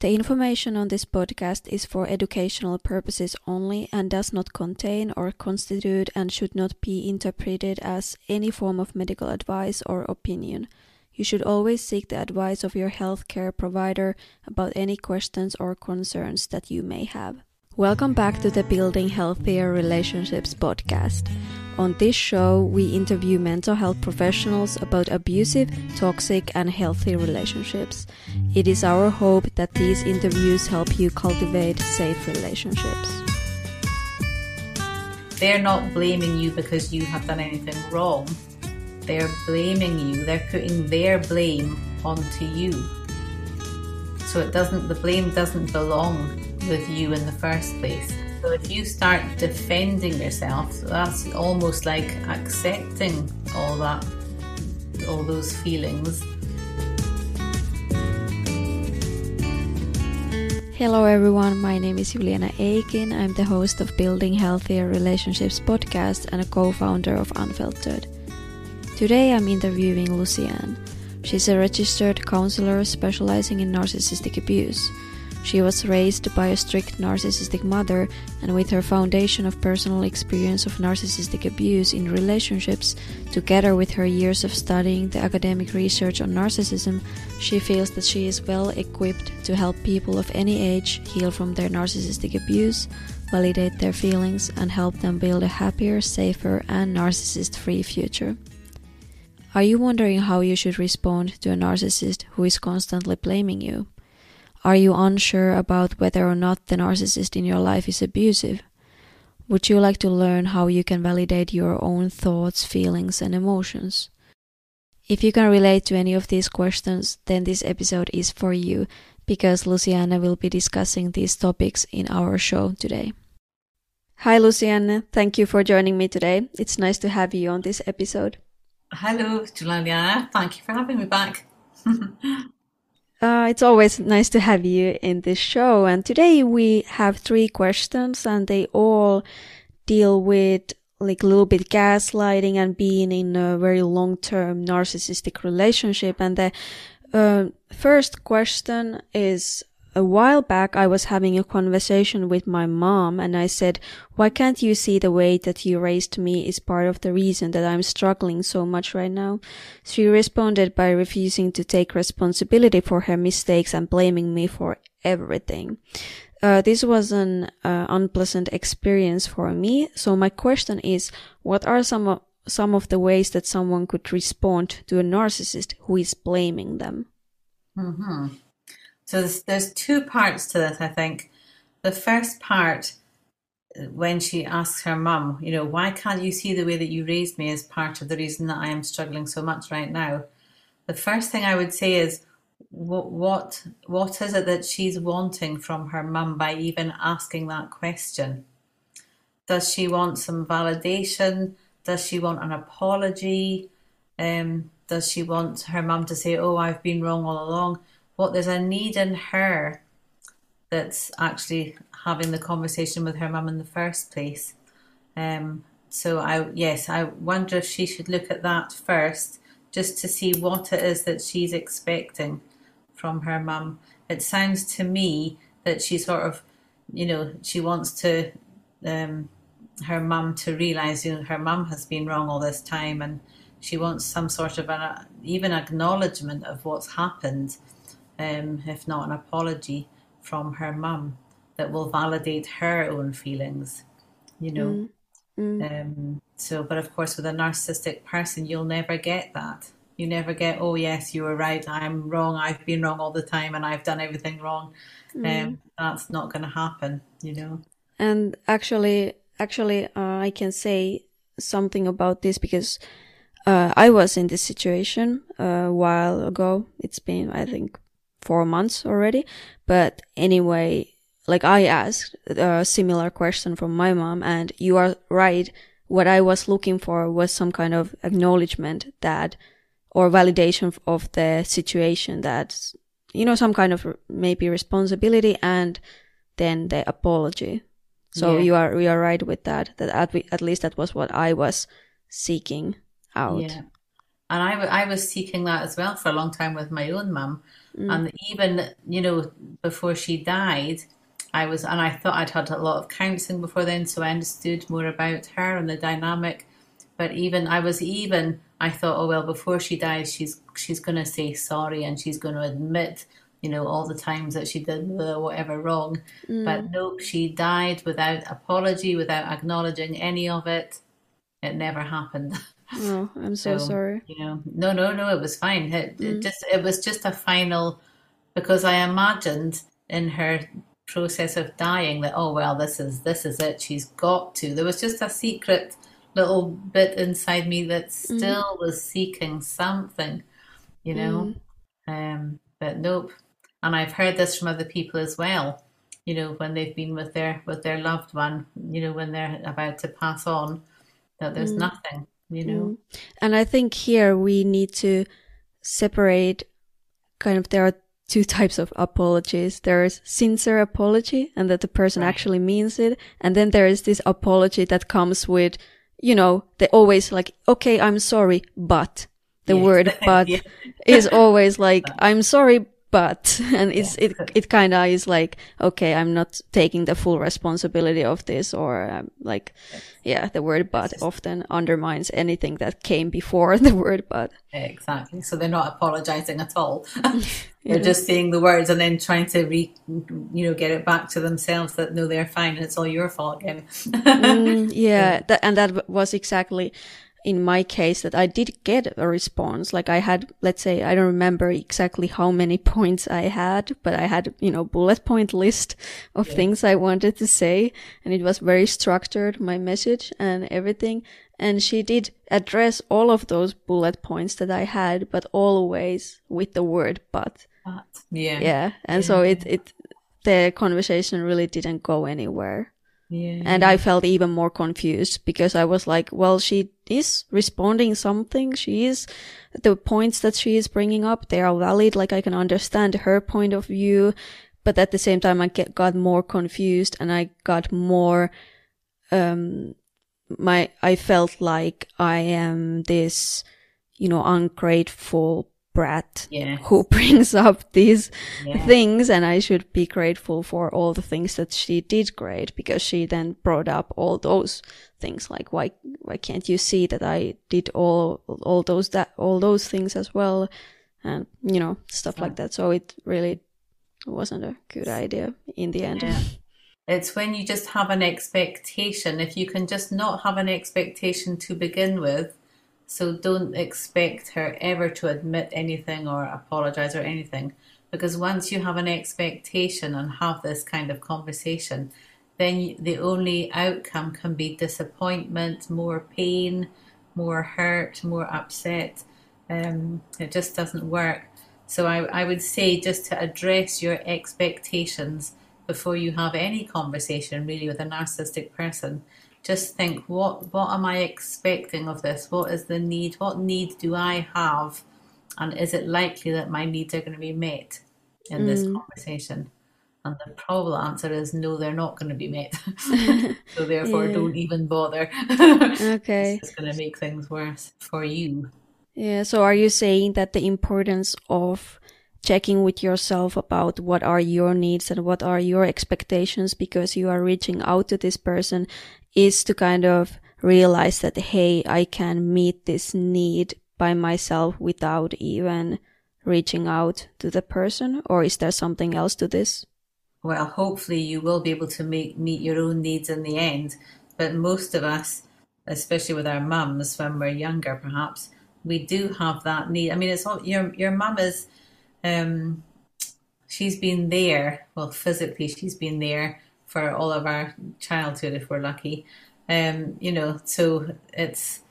The information on this podcast is for educational purposes only and does not contain or constitute and should not be interpreted as any form of medical advice or opinion. You should always seek the advice of your healthcare provider about any questions or concerns that you may have. Welcome back to the Building Healthier Relationships podcast. On this show, we interview mental health professionals about abusive, toxic, and healthy relationships. It is our hope that these interviews help you cultivate safe relationships. They're not blaming you because you have done anything wrong. They're blaming you, they're putting their blame onto you. So it doesn't, the blame doesn't belong with you in the first place. So if you start defending yourself, that's almost like accepting all that, all those feelings. Hello everyone, my name is Juliana Eikin. I'm the host of Building Healthier Relationships podcast and a co-founder of Unfiltered. Today I'm interviewing Lucianne. She's a registered counselor specializing in narcissistic abuse. She was raised by a strict narcissistic mother, and with her foundation of personal experience of narcissistic abuse in relationships, together with her years of studying the academic research on narcissism, she feels that she is well equipped to help people of any age heal from their narcissistic abuse, validate their feelings, and help them build a happier, safer, and narcissist free future. Are you wondering how you should respond to a narcissist who is constantly blaming you? Are you unsure about whether or not the narcissist in your life is abusive? Would you like to learn how you can validate your own thoughts, feelings, and emotions? If you can relate to any of these questions, then this episode is for you because Luciana will be discussing these topics in our show today. Hi, Luciana. Thank you for joining me today. It's nice to have you on this episode. Hello, Juliana. Thank you for having me back. Uh, it's always nice to have you in this show. And today we have three questions and they all deal with like a little bit gaslighting and being in a very long term narcissistic relationship. And the uh, first question is a while back, I was having a conversation with my mom and I said, why can't you see the way that you raised me is part of the reason that I'm struggling so much right now? She responded by refusing to take responsibility for her mistakes and blaming me for everything. Uh, this was an uh, unpleasant experience for me. So my question is, what are some of, some of the ways that someone could respond to a narcissist who is blaming them? Mm-hmm. So there's, there's two parts to this, I think. The first part, when she asks her mum, you know, why can't you see the way that you raised me as part of the reason that I am struggling so much right now? The first thing I would say is, what what what is it that she's wanting from her mum by even asking that question? Does she want some validation? Does she want an apology? Um, does she want her mum to say, "Oh, I've been wrong all along"? What there's a need in her that's actually having the conversation with her mum in the first place. Um, so I yes, I wonder if she should look at that first, just to see what it is that she's expecting from her mum. It sounds to me that she sort of, you know, she wants to um, her mum to realise, you know, her mum has been wrong all this time, and she wants some sort of an even acknowledgement of what's happened um, if not an apology from her mum that will validate her own feelings, you know. Mm. Mm. Um, so, but of course, with a narcissistic person, you'll never get that. You never get, oh, yes, you were right, I'm wrong, I've been wrong all the time, and I've done everything wrong. Mm. Um, that's not going to happen, you know. And actually, actually, uh, I can say something about this because uh, I was in this situation uh, a while ago. It's been, I think, four months already. But anyway, like I asked a similar question from my mom and you are right. What I was looking for was some kind of acknowledgement that or validation of the situation that, you know, some kind of maybe responsibility and then the apology. So yeah. you are, you are right with that, that at, at least that was what I was seeking out. Yeah. And I, w- I was seeking that as well for a long time with my own mum. And even, you know, before she died, I was, and I thought I'd had a lot of counselling before then, so I understood more about her and the dynamic. But even, I was even, I thought, oh well, before she dies, she's she's going to say sorry and she's going to admit, you know, all the times that she did whatever wrong. Mm. But nope, she died without apology, without acknowledging any of it. It never happened. Oh, I'm so, So, sorry. you know, no, no, no, it was fine. It, it mm. just, it was just a final, because I imagined in her process of dying that, oh well, this is this is it. She's got to. There was just a secret little bit inside me that mm. still was seeking something, you know. Mm. Um, but nope. And I've heard this from other people as well. You know, when they've been with their with their loved one, you know, when they're about to pass on, that there's nothing. You know. Mm. And I think here we need to separate kind of there are two types of apologies. There is sincere apology and that the person actually means it. And then there is this apology that comes with, you know, they always like, okay, I'm sorry, but the Yeah. word but Yeah. is always like, I'm sorry, but, and it's, it, it kind of is like, okay, I'm not taking the full responsibility of this or um, like, yeah, the word but often undermines anything that came before the word but. Exactly. So they're not apologizing at all. they're just saying the words and then trying to re, you know, get it back to themselves that no, they're fine and it's all your fault again. Mm, yeah, that, and that was exactly in my case that I did get a response. Like I had, let's say, I don't remember exactly how many points I had, but I had, you know, bullet point list of things I wanted to say. And it was very structured, my message and everything. And she did address all of those bullet points that I had, but always with the word but. But, yeah. Yeah. And so it, it, the conversation really didn't go anywhere. Yeah. And I felt even more confused because I was like, well, she is responding something. She is, the points that she is bringing up, they are valid. Like I can understand her point of view. But at the same time, I get, got more confused and I got more, um, my, I felt like I am this, you know, ungrateful brat Yeah. who brings up these Yeah. things and I should be grateful for all the things that she did great because she then brought up all those things like why why can't you see that I did all all those that all those things as well and you know stuff like that so it really wasn't a good idea in the end Yeah. It's when you just have an expectation. If you can just not have an expectation to begin with, so don't expect her ever to admit anything or apologize or anything. Because once you have an expectation and have this kind of conversation, then the only outcome can be disappointment, more pain, more hurt, more upset. Um, it just doesn't work. So I, I would say just to address your expectations before you have any conversation really with a narcissistic person. Just think what what am I expecting of this? What is the need? What need do I have? And is it likely that my needs are going to be met in this mm. conversation? And the probable answer is no, they're not going to be met. so therefore, Yeah. don't even bother. okay It's going to make things worse for you. Yeah, so are you saying that the importance of checking with yourself about what are your needs and what are your expectations because you are reaching out to this person is to kind of realize that, hey, I can meet this need by myself without even reaching out to the person? Or is there something else to this? Well, hopefully you will be able to make meet your own needs in the end. But most of us, especially with our mums when we're younger, perhaps we do have that need. I mean, it's all your your mum is. Um, she's been there. Well, physically, she's been there for all of our childhood, if we're lucky. Um, you know, so it's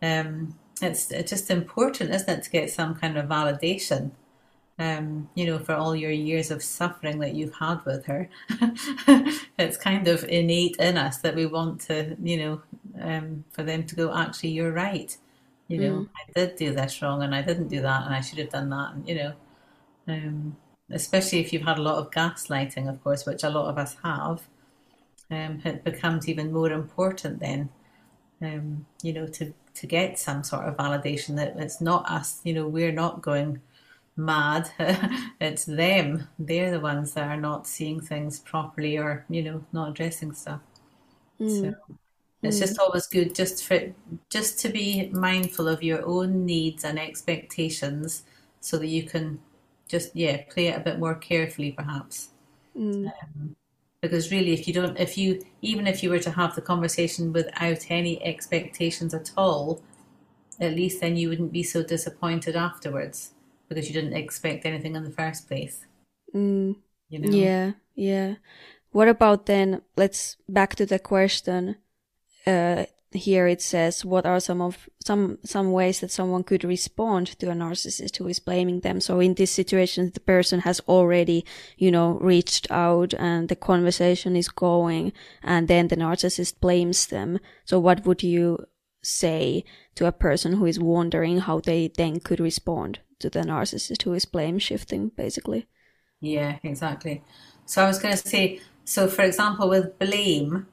um, it's it's just important, isn't it, to get some kind of validation um, you know, for all your years of suffering that you've had with her. it's kind of innate in us that we want to, you know, um, for them to go, actually, you're right. You know, I did do this wrong and I didn't do that and I should have done that. And, you know, um, especially if you've had a lot of gaslighting, of course, which a lot of us have, um, it becomes even more important then, um, you know, to, to get some sort of validation that it's not us, you know, we're not going mad. it's them. They're the ones that are not seeing things properly or, you know, not addressing stuff. Mm. So it's mm. just always good just for just to be mindful of your own needs and expectations so that you can just yeah play it a bit more carefully perhaps mm. um, because really if you don't if you even if you were to have the conversation without any expectations at all at least then you wouldn't be so disappointed afterwards because you didn't expect anything in the first place mm. you know yeah yeah what about then let's back to the question uh, here it says what are some of some some ways that someone could respond to a narcissist who is blaming them? So in this situation the person has already you know reached out and the conversation is going and then the narcissist blames them. So what would you say to a person who is wondering how they then could respond to the narcissist who is blame shifting basically? Yeah exactly. So i was going to say so for example with blame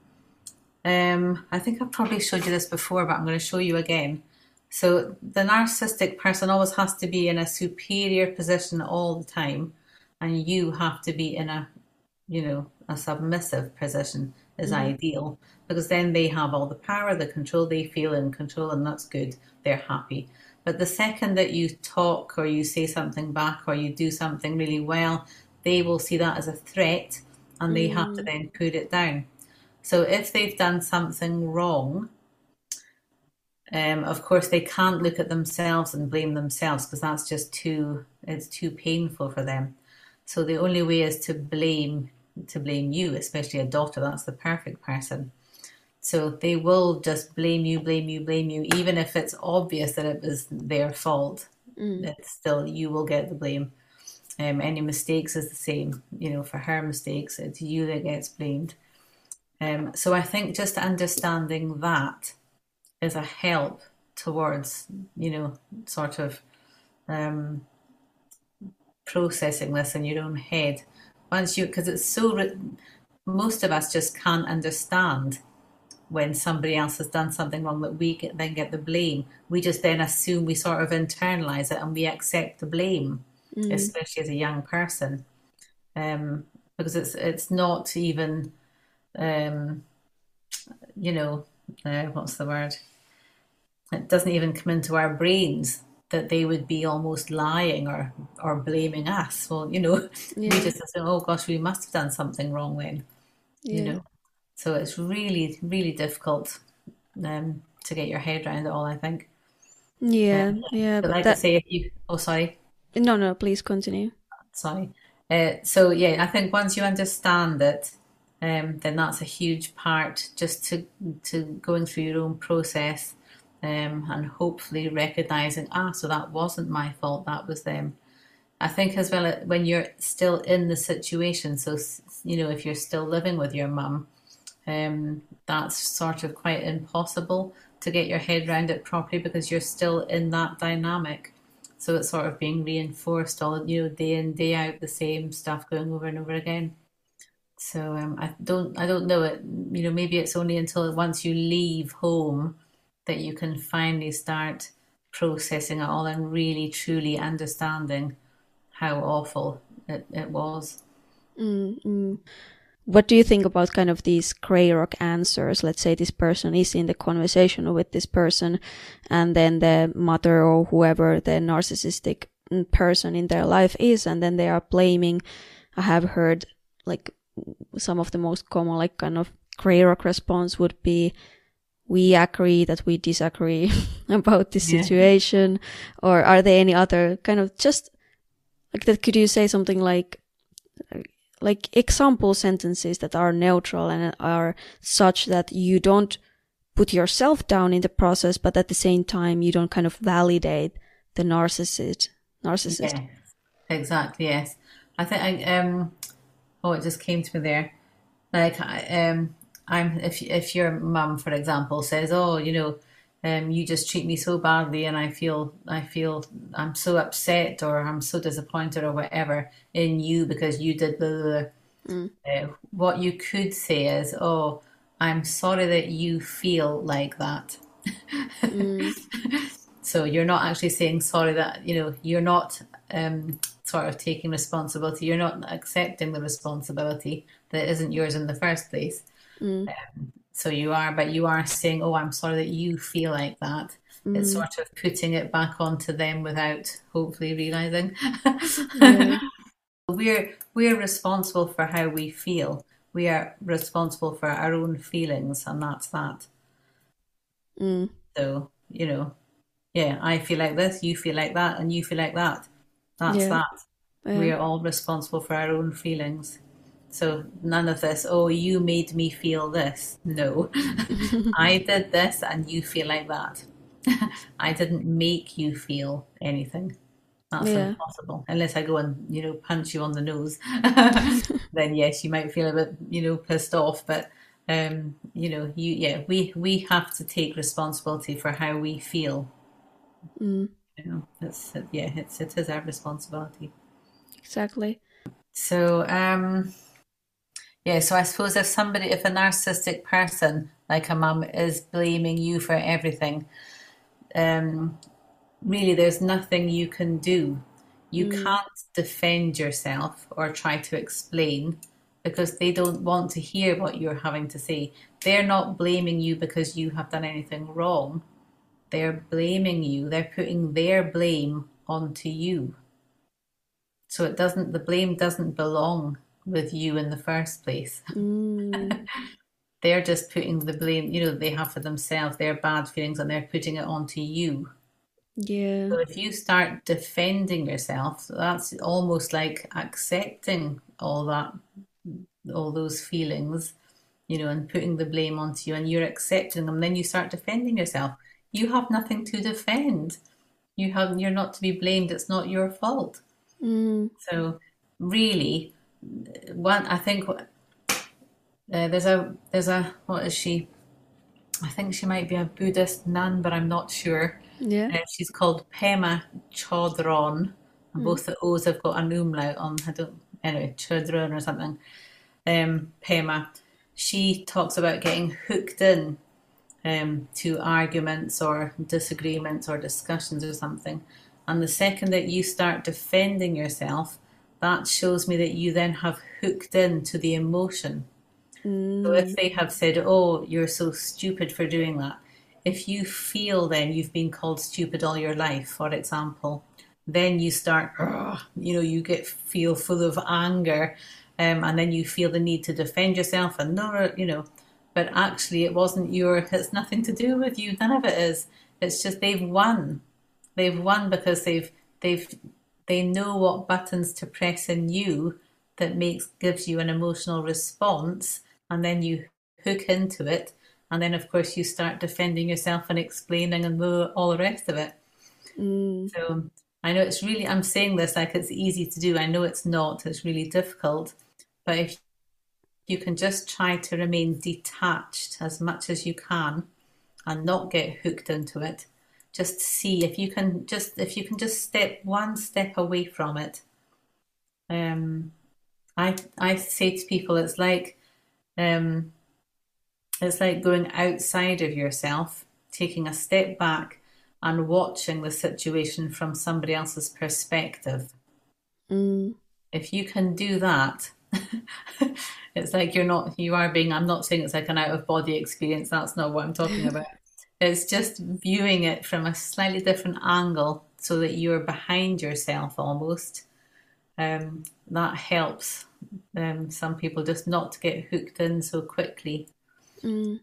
um, I think I've probably showed you this before, but I'm going to show you again. So the narcissistic person always has to be in a superior position all the time, and you have to be in a, you know, a submissive position is mm-hmm. ideal because then they have all the power, the control they feel in control, and that's good. They're happy. But the second that you talk or you say something back or you do something really well, they will see that as a threat and they mm. have to mm. then put it down. So if they've done something wrong, um, of course they can't look at themselves and blame themselves because that's just too it's too painful for them. So the only way is to blame to blame you, especially a daughter. That's the perfect person. So they will just blame you, blame you, blame you, even if it's obvious that it was their fault. Mm. It's still you will get the blame. Um, any mistakes is the same. You know, for her mistakes, it's you that gets blamed. Um, so I think just understanding that is a help towards, you know, sort of um, processing this in your own head. Once you, because it's so, most of us just can't understand when somebody else has done something wrong that we get, then get the blame. We just then assume we sort of internalize it and we accept the blame, mm. especially as a young person, um, because it's it's not even um, you know, uh, what's the word? It doesn't even come into our brains that they would be almost lying or or blaming us. Well, you know, yeah. we just say, "Oh gosh, we must have done something wrong then." Yeah. You know, so it's really really difficult um, to get your head around it all. I think. Yeah, um, yeah. But like that... I say, if you oh sorry. No, no, please continue. Sorry. Uh, so yeah, I think once you understand it, um, then that's a huge part just to to going through your own process um, and hopefully recognizing ah so that wasn't my fault that was them. I think as well when you're still in the situation so you know if you're still living with your mum um, that's sort of quite impossible to get your head around it properly because you're still in that dynamic. So it's sort of being reinforced all you know day in day out the same stuff going over and over again so um, I don't I don't know it. You know, maybe it's only until once you leave home that you can finally start processing it all and really truly understanding how awful it, it was. Mm-hmm. What do you think about kind of these gray rock answers? Let's say this person is in the conversation with this person, and then the mother or whoever the narcissistic person in their life is, and then they are blaming. I have heard like some of the most common like kind of gray rock response would be we agree that we disagree about this yeah. situation or are there any other kind of just like that could you say something like like example sentences that are neutral and are such that you don't put yourself down in the process but at the same time you don't kind of validate the narcissist narcissist? Yes, exactly yes. I think I, um oh, it just came to me there. Like, um, I'm if if your mum, for example, says, "Oh, you know, um, you just treat me so badly, and I feel I feel I'm so upset or I'm so disappointed or whatever in you because you did the." Mm. Uh, what you could say is, "Oh, I'm sorry that you feel like that." Mm. so you're not actually saying sorry that you know you're not um, sort of taking responsibility. You're not accepting the responsibility that isn't yours in the first place. Mm. Um, so you are, but you are saying, "Oh, I'm sorry that you feel like that." Mm. It's sort of putting it back onto them without hopefully realizing. Yeah. we're we're responsible for how we feel. We are responsible for our own feelings, and that's that. Mm. So you know, yeah, I feel like this, you feel like that, and you feel like that. That's Yeah. that. Yeah. We are all responsible for our own feelings. So none of this, oh, you made me feel this. No, I did this and you feel like that. I didn't make you feel anything. That's Yeah. impossible. Unless I go and, you know, punch you on the nose. then yes, you might feel a bit, you know, pissed off. But um, you know, you yeah, we we have to take responsibility for how we feel. Mm. You know, it's yeah, it's it is our responsibility. Exactly. So, um, yeah, so I suppose if somebody, if a narcissistic person like a mum is blaming you for everything, um, really there's nothing you can do. You can't defend yourself or try to explain because they don't want to hear what you're having to say. They're not blaming you because you have done anything wrong. They're blaming you. They're putting their blame onto you. So it doesn't, the blame doesn't belong with you in the first place. Mm. They're just putting the blame, you know, they have for themselves, their bad feelings, and they're putting it onto you. Yeah. So if you start defending yourself, that's almost like accepting all that, all those feelings, you know, and putting the blame onto you, and you're accepting them. Then you start defending yourself. You have nothing to defend. You have, you're not to be blamed. It's not your fault. Mm. So really, one I think uh, there's a there's a what is she? I think she might be a Buddhist nun, but I'm not sure. Yeah. Uh, she's called Pema Chodron, and both the O's have got an umlaut on. I don't anyway Chodron or something. Um, Pema. She talks about getting hooked in um, to arguments or disagreements or discussions or something. And the second that you start defending yourself, that shows me that you then have hooked into the emotion. So Mm. if they have said, Oh, you're so stupid for doing that, if you feel then you've been called stupid all your life, for example, then you start, you know, you get feel full of anger, um, and then you feel the need to defend yourself and no, you know, but actually it wasn't your, it's nothing to do with you. None of it is. It's just they've won. They've won because they've they've they know what buttons to press in you that makes gives you an emotional response, and then you hook into it, and then of course you start defending yourself and explaining and all the rest of it. Mm. So I know it's really I'm saying this like it's easy to do. I know it's not. It's really difficult, but if you can just try to remain detached as much as you can and not get hooked into it. Just see if you can just if you can just step one step away from it. Um i i say to people it's like um it's like going outside of yourself taking a step back and watching the situation from somebody else's perspective. Mm. if you can do that, it's like you're not, you are being, I'm not saying it's like an out of body experience. That's not what I'm talking about. It's just viewing it from a slightly different angle so that you're behind yourself almost. Um, that helps um, some people just not to get hooked in so quickly Mm.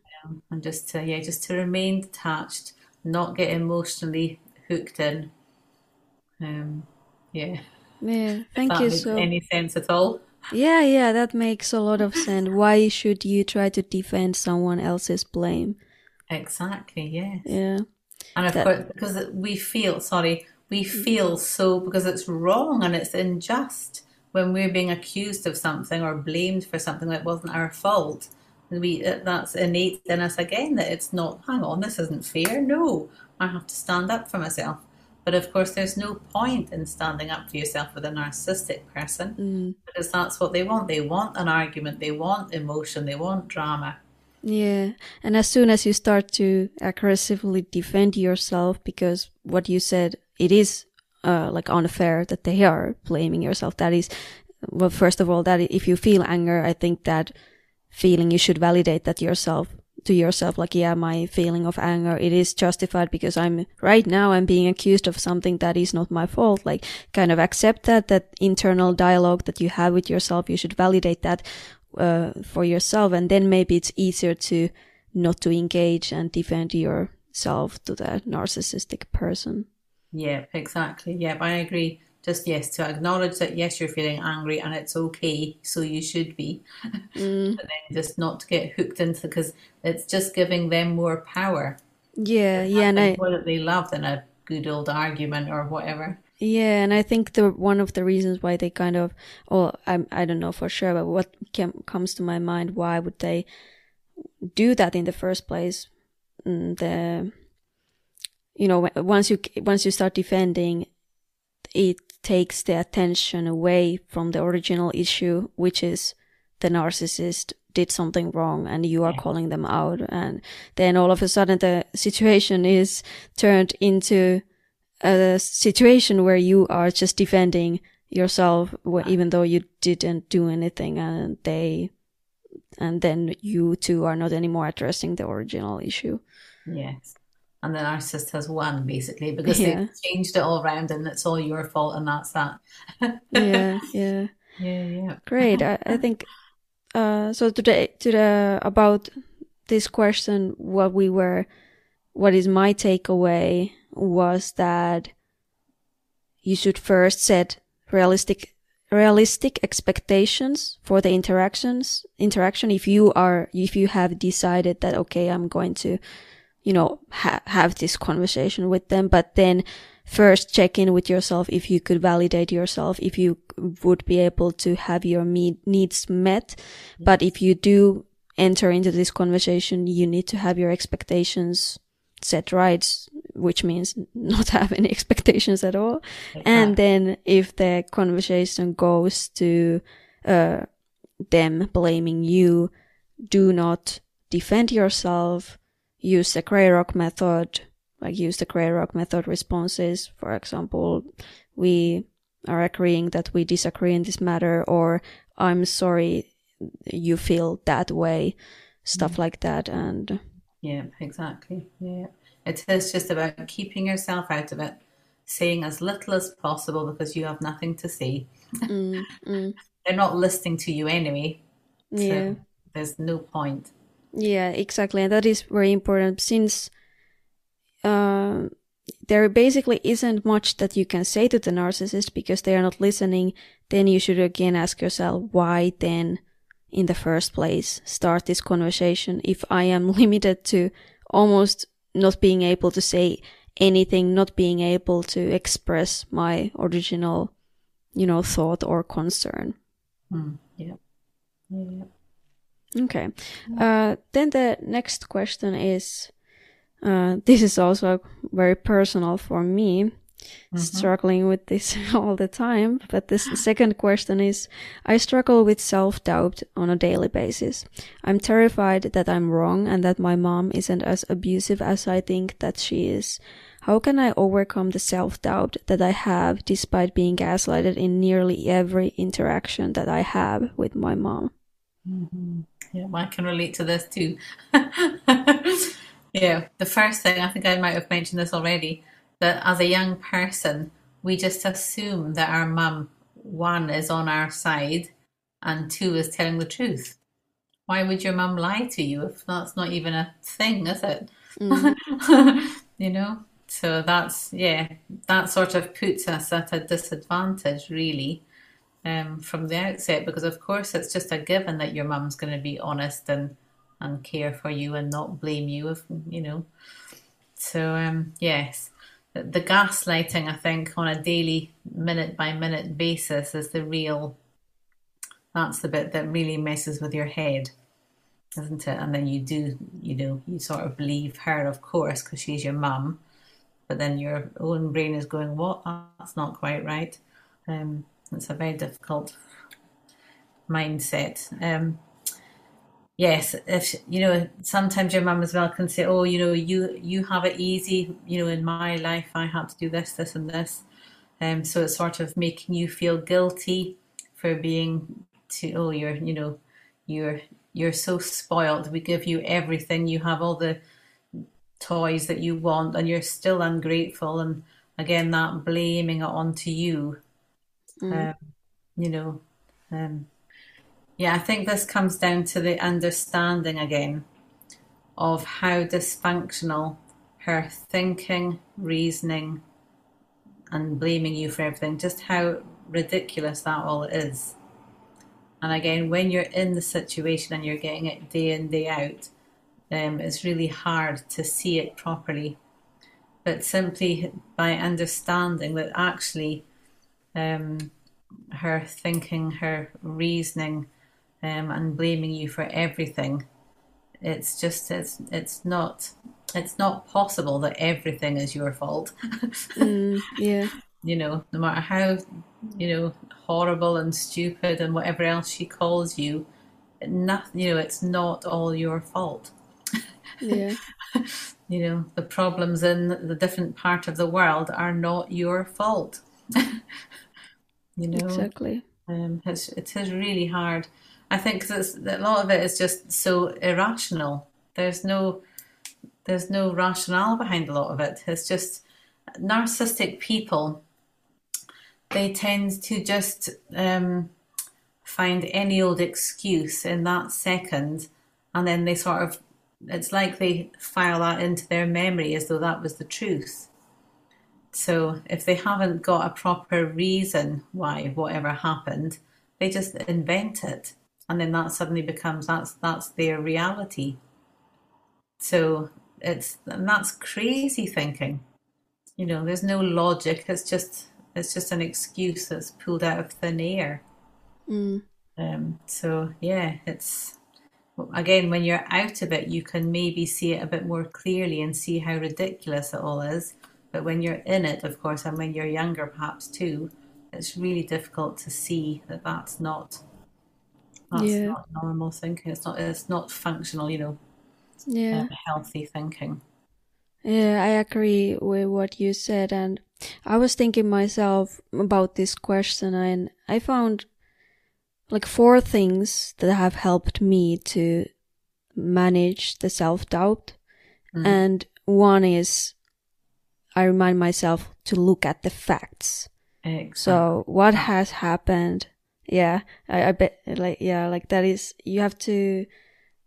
and just to, yeah, just to remain detached, not get emotionally hooked in. Um, yeah, Yeah. Thank you so. any sense at all. Yeah, yeah, that makes a lot of sense. Why should you try to defend someone else's blame? Exactly, yes. Yeah. And of That- course, because we feel, sorry, we feel so because it's wrong and it's unjust when we're being accused of something or blamed for something that wasn't our fault. We uh, that's innate in us again that it's not. Hang on, this isn't fair. No, I have to stand up for myself. But of course, there's no point in standing up for yourself with a narcissistic person Mm. because that's what they want. They want an argument. They want emotion. They want drama. Yeah. And as soon as you start to aggressively defend yourself, because what you said, it is uh, like unfair that they are blaming yourself. That is, well, first of all, that if you feel anger, I think that feeling you should validate that yourself to yourself like yeah my feeling of anger it is justified because i'm right now i'm being accused of something that is not my fault. Like kind of accept that that internal dialogue that you have with yourself you should validate that uh, for yourself. And then maybe it's easier to not to engage and defend yourself to the narcissistic person. Yeah exactly. Yeah i agree just yes to acknowledge that yes you're feeling angry and it's okay so you should be. Mm. but then just not to get hooked into because it's just giving them more power. Yeah yeah and I, more that they love than a good old argument or whatever. Yeah and i think the one of the reasons why they kind of or i, I don't know for sure but what can, comes to my mind why would they do that in the first place? Mm, the you know once you once you start defending it takes the attention away from the original issue, which is the narcissist did something wrong and you are calling them out. And then all of a sudden the situation is turned into a situation where you are just defending yourself, even though you didn't do anything and they, and then you two are not anymore addressing the original issue. Yes and the narcissist has won basically because yeah. they've changed it all around and it's all your fault and that's that. yeah, yeah, yeah, yeah. Great. I, I think uh, so. Today, to the about this question, what we were, what is my takeaway was that you should first set realistic realistic expectations for the interactions interaction if you are if you have decided that okay i'm going to you know, ha- have this conversation with them, but then first check in with yourself if you could validate yourself, if you would be able to have your me- needs met. But if you do enter into this conversation, you need to have your expectations set right, which means not have any expectations at all. And then if the conversation goes to, uh, them blaming you, do not defend yourself use the gray rock method, like use the gray rock method responses. For example, we are agreeing that we disagree in this matter, or I'm sorry you feel that way, stuff mm-hmm. like that. And yeah, exactly. Yeah. It is just about keeping yourself out of it, saying as little as possible because you have nothing to say. Mm, mm. They're not listening to you anyway. So yeah. there's no point. Yeah, exactly. And that is very important since uh, there basically isn't much that you can say to the narcissist because they are not listening. Then you should again ask yourself, why then in the first place start this conversation if I am limited to almost not being able to say anything, not being able to express my original, you know, thought or concern. Mm, yeah. Yeah. Okay. Uh, then the next question is uh, this is also very personal for me, mm-hmm. struggling with this all the time. But this second question is I struggle with self doubt on a daily basis. I'm terrified that I'm wrong and that my mom isn't as abusive as I think that she is. How can I overcome the self doubt that I have despite being gaslighted in nearly every interaction that I have with my mom? Mm-hmm. Yeah, I can relate to this too. yeah, the first thing I think I might have mentioned this already that as a young person, we just assume that our mum, one, is on our side and two, is telling the truth. Why would your mum lie to you if that's not even a thing, is it? Mm. you know? So that's, yeah, that sort of puts us at a disadvantage, really um, from the outset because, of course, it's just a given that your mum's going to be honest and and care for you and not blame you if you know. So um, yes, the, gaslighting I think on a daily, minute by minute basis is the real. That's the bit that really messes with your head, isn't it? And then you do, you know, you sort of believe her, of course, because she's your mum, but then your own brain is going, "What? That's not quite right." Um, it's a very difficult mindset. Um, yes, if you know, sometimes your mum as well can say, "Oh, you know, you you have it easy. You know, in my life, I had to do this, this, and this." Um, so it's sort of making you feel guilty for being to oh you're you know you're you're so spoiled. We give you everything. You have all the toys that you want, and you're still ungrateful. And again, that blaming it onto you. Mm. Um, you know, um, yeah, I think this comes down to the understanding again of how dysfunctional her thinking, reasoning, and blaming you for everything, just how ridiculous that all is. And again, when you're in the situation and you're getting it day in, day out, um, it's really hard to see it properly. But simply by understanding that actually um, her thinking, her reasoning, um, and blaming you for everything, it's just it's it's not it's not possible that everything is your fault. Mm, yeah. you know, no matter how you know horrible and stupid and whatever else she calls you, nothing. You know, it's not all your fault. Yeah. you know, the problems in the different part of the world are not your fault. you know, Exactly. um, it's, it is really hard. I think it's, a lot of it is just so irrational. There's no, there's no rationale behind a lot of it. It's just narcissistic people. They tend to just um, find any old excuse in that second, and then they sort of, it's like they file that into their memory as though that was the truth. So if they haven't got a proper reason why whatever happened, they just invent it, and then that suddenly becomes that's that's their reality. So it's and that's crazy thinking. You know, there's no logic. It's just it's just an excuse that's pulled out of thin air. Mm. Um, so yeah, it's again when you're out of it, you can maybe see it a bit more clearly and see how ridiculous it all is. But when you're in it, of course, and when you're younger, perhaps too, it's really difficult to see that that's not that's Yeah. not normal thinking. It's not it's not functional, you know, Yeah. uh, healthy thinking. Yeah, I agree with what you said. And I was thinking myself about this question and I found like four things that have helped me to manage the self doubt. Mm. And one is I remind myself to look at the facts. Exactly. So what has happened? Yeah, I, I bet like, yeah, like that is, you have to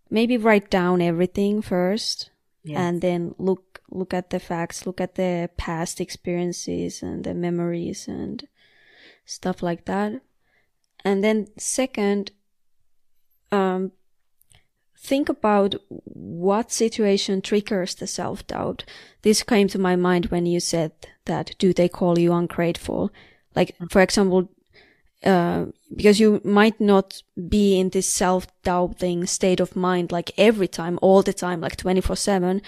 maybe write down everything first Yes. and then look look at the facts look at the past experiences and the memories and stuff like that and then second um think about what situation triggers the self-doubt. This came to my mind when you said that do they call you ungrateful? Like mm. for example uh, because you might not be in this self-doubting state of mind like every time all the time like 24 7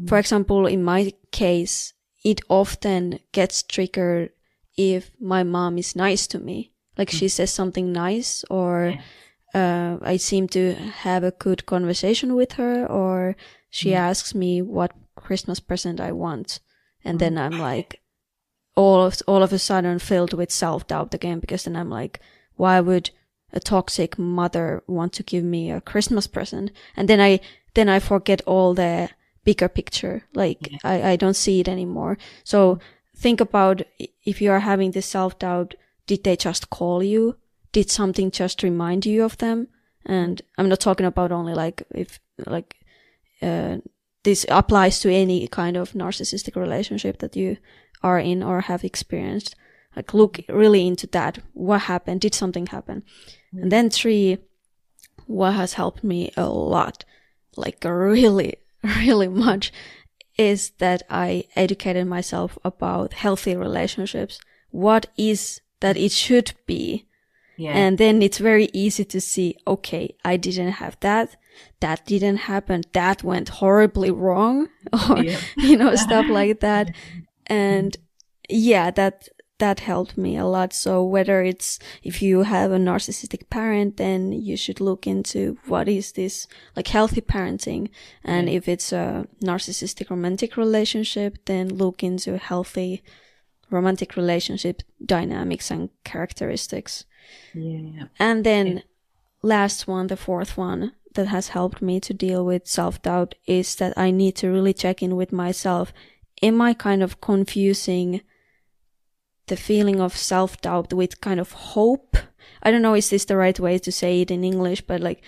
mm. for example in my case it often gets triggered if my mom is nice to me. Like mm. she says something nice or uh, i seem to have a good conversation with her or she asks me what christmas present i want and then i'm like all of all of a sudden filled with self doubt again because then I'm like, why would a toxic mother want to give me a Christmas present? And then I then I forget all the bigger picture. Like I, I don't see it anymore. So think about if you are having this self doubt, did they just call you? Did something just remind you of them? And I'm not talking about only like if like uh, this applies to any kind of narcissistic relationship that you are in or have experienced. Like look really into that. What happened? Did something happen? And then three, what has helped me a lot, like really, really much, is that I educated myself about healthy relationships. What is that it should be? Yeah. And then it's very easy to see, okay, I didn't have that. That didn't happen. That went horribly wrong or, Yeah. you know, stuff like that. And yeah, that, that helped me a lot. So whether it's, if you have a narcissistic parent, then you should look into what is this like healthy parenting. And if it's a narcissistic romantic relationship, then look into healthy romantic relationship dynamics and characteristics. Yeah. And then last one, the fourth one that has helped me to deal with self-doubt is that I need to really check in with myself. Am I kind of confusing the feeling of self-doubt with kind of hope? I don't know, is this is the right way to say it in English, but like,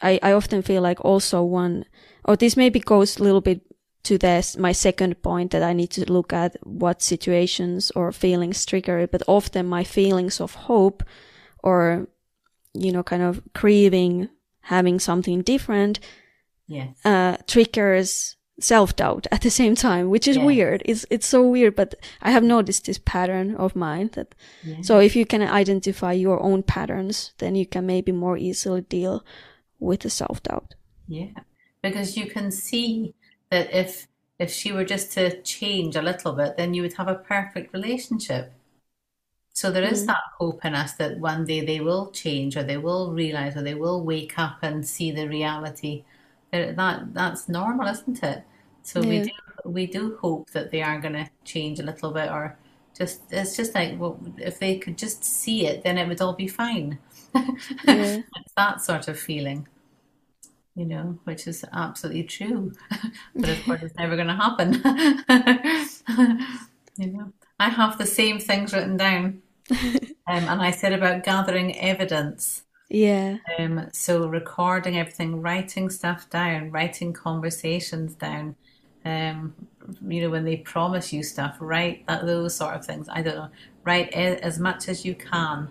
I, I often feel like also one, or this maybe goes a little bit to this, my second point that I need to look at what situations or feelings trigger it, but often my feelings of hope or, you know, kind of craving having something different Yes. uh, triggers self-doubt at the same time, which is Yeah. weird. It's, it's so weird, but I have noticed this pattern of mine that, Yeah. so if you can identify your own patterns, then you can maybe more easily deal with the self-doubt. Yeah, because you can see that if if she were just to change a little bit, then you would have a perfect relationship. So there is mm. that hope in us that one day they will change, or they will realize, or they will wake up and see the reality. That that that's normal, isn't it? So we do we do hope that they are going to change a little bit, or just it's just like well, if they could just see it, then it would all be fine. Yeah. It's that sort of feeling, you know, which is absolutely true. but of course, it's never going to happen. you know, I have the same things written down. Um, and I said about gathering evidence. Yeah. Um, so recording everything, writing stuff down, writing conversations down. Um, you know, when they promise you stuff, write that, those sort of things. I don't know. Write as much as you can.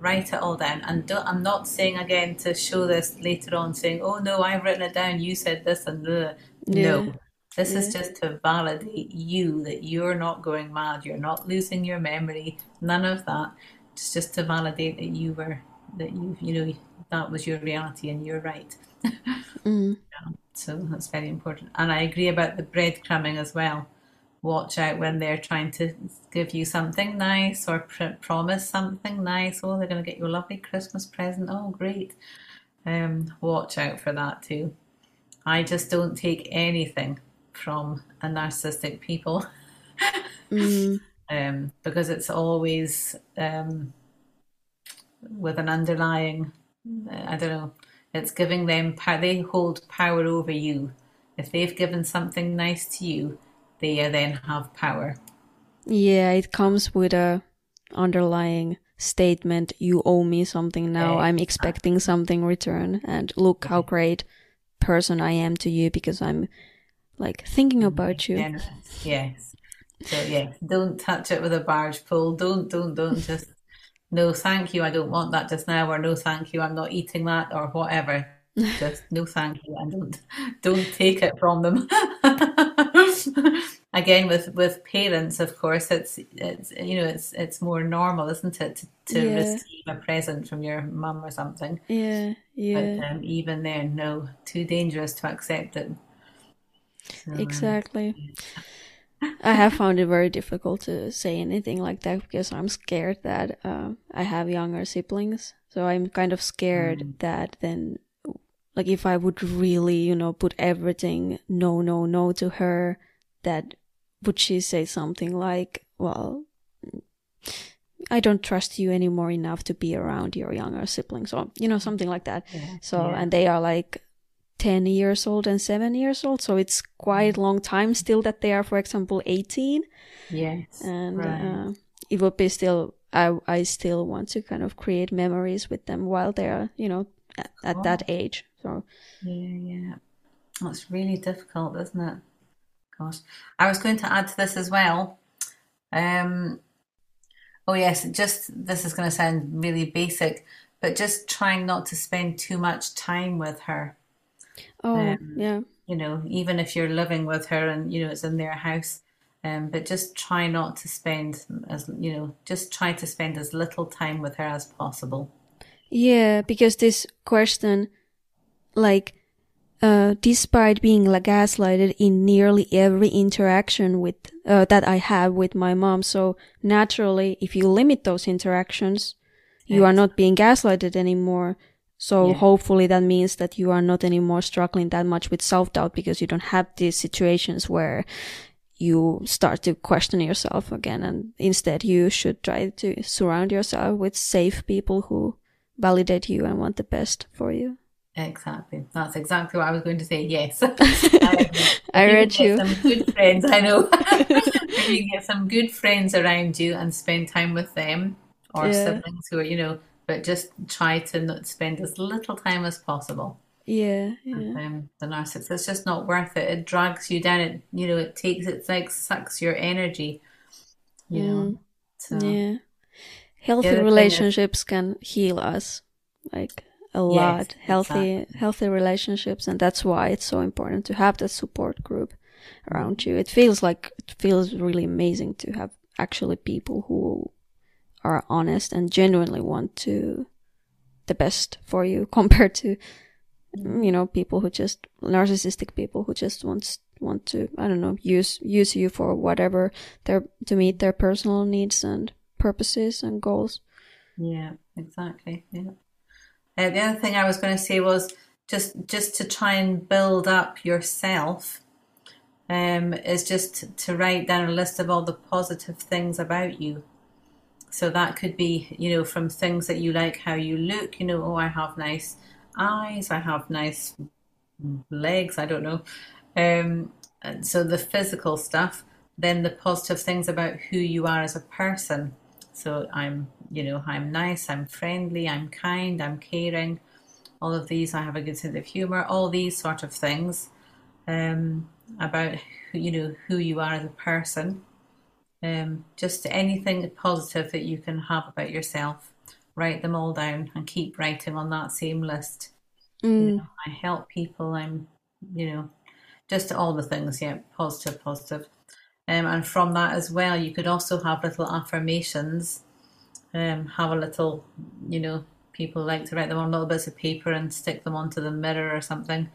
Write it all down. And don't, I'm not saying again to show this later on, saying, "Oh no, I've written it down. You said this and blah." Yeah. no." This is just to validate you that you're not going mad, you're not losing your memory, none of that. It's just to validate that you were that you you know that was your reality and you're right. Mm. So that's very important. And I agree about the breadcrumbing as well. Watch out when they're trying to give you something nice or pr- promise something nice. Oh, they're going to get you a lovely Christmas present. Oh, great. Um, watch out for that too. I just don't take anything from a narcissistic people Mm. um, because it's always um, with an underlying, I don't know, it's giving them power. They hold power over you. If they've given something nice to you, they then have power. Yeah, it comes with a underlying statement, you owe me something now. I'm expecting something return and look how great person I am to you because I'm like thinking about you. Generous. Yes. So yes, don't touch it with a barge pole. Don't, don't, don't just no thank you, I don't want that just now, or no thank you, I'm not eating that, or whatever. Just no thank you, and don't don't take it from them. Again, with with parents, of course, it's it's you know it's it's more normal, isn't it, to, to Yeah. receive a present from your mum or something. Yeah, yeah. But um, even there, no, too dangerous to accept it. Exactly. I have found it very difficult to say anything like that because I'm scared that uh, I have younger siblings. So I'm kind of scared that then, like, if I would really, you know, put everything no, no, no to her, that would she say something like, well, I don't trust you anymore enough to be around your younger siblings, or, you know, something like that. Yeah, So, yeah. and they are like 10 years old and 7 years old. So it's quite long time still that they are, for example, 18. Yes, And right. uh, it would be still, I, I still want to kind of create memories with them while they're, you know, at, at that age. So, Yeah, yeah. That's really difficult, isn't it? Gosh. I was going to add to this as well. Um, oh yes, just this is going to sound really basic, but just trying not to spend too much time with her. Oh, Um, yeah. You know, even if you're living with her and you know it's in their house, um, but just try not to spend as you know, just try to spend as little time with her as possible. Yeah, because this question, like, uh, despite being like gaslighted in nearly every interaction with uh, that I have with my mom, so naturally, if you limit those interactions, you are not being gaslighted anymore. So Yeah. hopefully that means that you are not anymore struggling that much with self doubt because you don't have these situations where you start to question yourself again. And instead, you should try to surround yourself with safe people who validate you and want the best for you. Exactly. That's exactly what I was going to say. Yes. I, I read you. Some good friends. I know. you get some good friends around you and spend time with them, or yeah. siblings who are, you know, but just try to not spend as little time as possible. Yeah, yeah. Um, the narcissist, it's just not worth it. It drags you down. It, you know, it takes, it's like sucks your energy. You mm. know. So, yeah. Healthy relationships is, can heal us, like a yes, lot. Healthy, exactly. healthy relationships, and that's why it's so important to have that support group around you. It feels like it feels really amazing to have actually people who are honest and genuinely want to the best for you compared to you know people who just narcissistic people who just want want to i don't know use use you for whatever their to meet their personal needs and purposes and goals. Yeah exactly yeah. Uh, the other thing i was going to say was just just to try and build up yourself um, is just to write down a list of all the positive things about you so that could be, you know, from things that you like, how you look, you know, oh, I have nice eyes, I have nice legs, I don't know. Um, and so the physical stuff, then the positive things about who you are as a person. So I'm, you know, I'm nice, I'm friendly, I'm kind, I'm caring. All of these, I have a good sense of humor. All these sort of things um, about, you know, who you are as a person. Um, just anything positive that you can have about yourself, write them all down and keep writing on that same list. Mm. You know, I help people. I'm, you know, just all the things. Yeah, positive, positive. Um, and from that as well, you could also have little affirmations. Um, have a little, you know, people like to write them on little bits of paper and stick them onto the mirror or something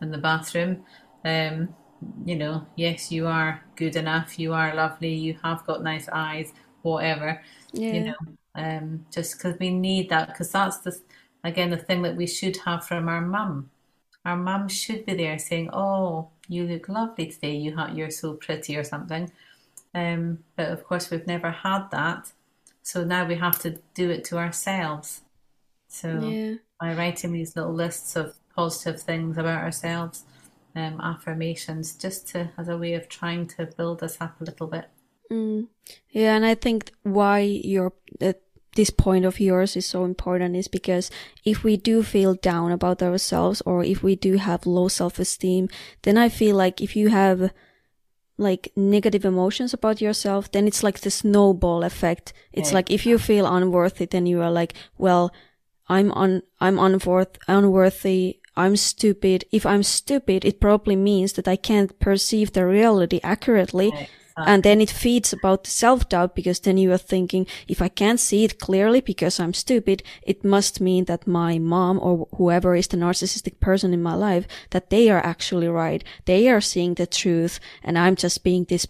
in the bathroom. Um, you know, yes, you are good enough, you are lovely, you have got nice eyes, whatever. Yeah. You know, um, just because we need that, because that's the again the thing that we should have from our mum. Our mum should be there saying, "Oh, you look lovely today. You ha- you're so pretty," or something. Um, but of course, we've never had that, so now we have to do it to ourselves. So yeah. by writing these little lists of positive things about ourselves, um, affirmations just to as a way of trying to build us up a little bit. Mm. Yeah, and I think why your uh, this point of yours is so important is because if we do feel down about ourselves or if we do have low self-esteem, then I feel like if you have like negative emotions about yourself, then it's like the snowball effect. It's yeah. like if you feel unworthy, then you are like, well, I'm un, I'm unworth, unworthy I'm stupid. If I'm stupid, it probably means that I can't perceive the reality accurately. And then it feeds about the self-doubt because then you are thinking, if I can't see it clearly because I'm stupid, it must mean that my mom or whoever is the narcissistic person in my life, that they are actually right. They are seeing the truth and I'm just being this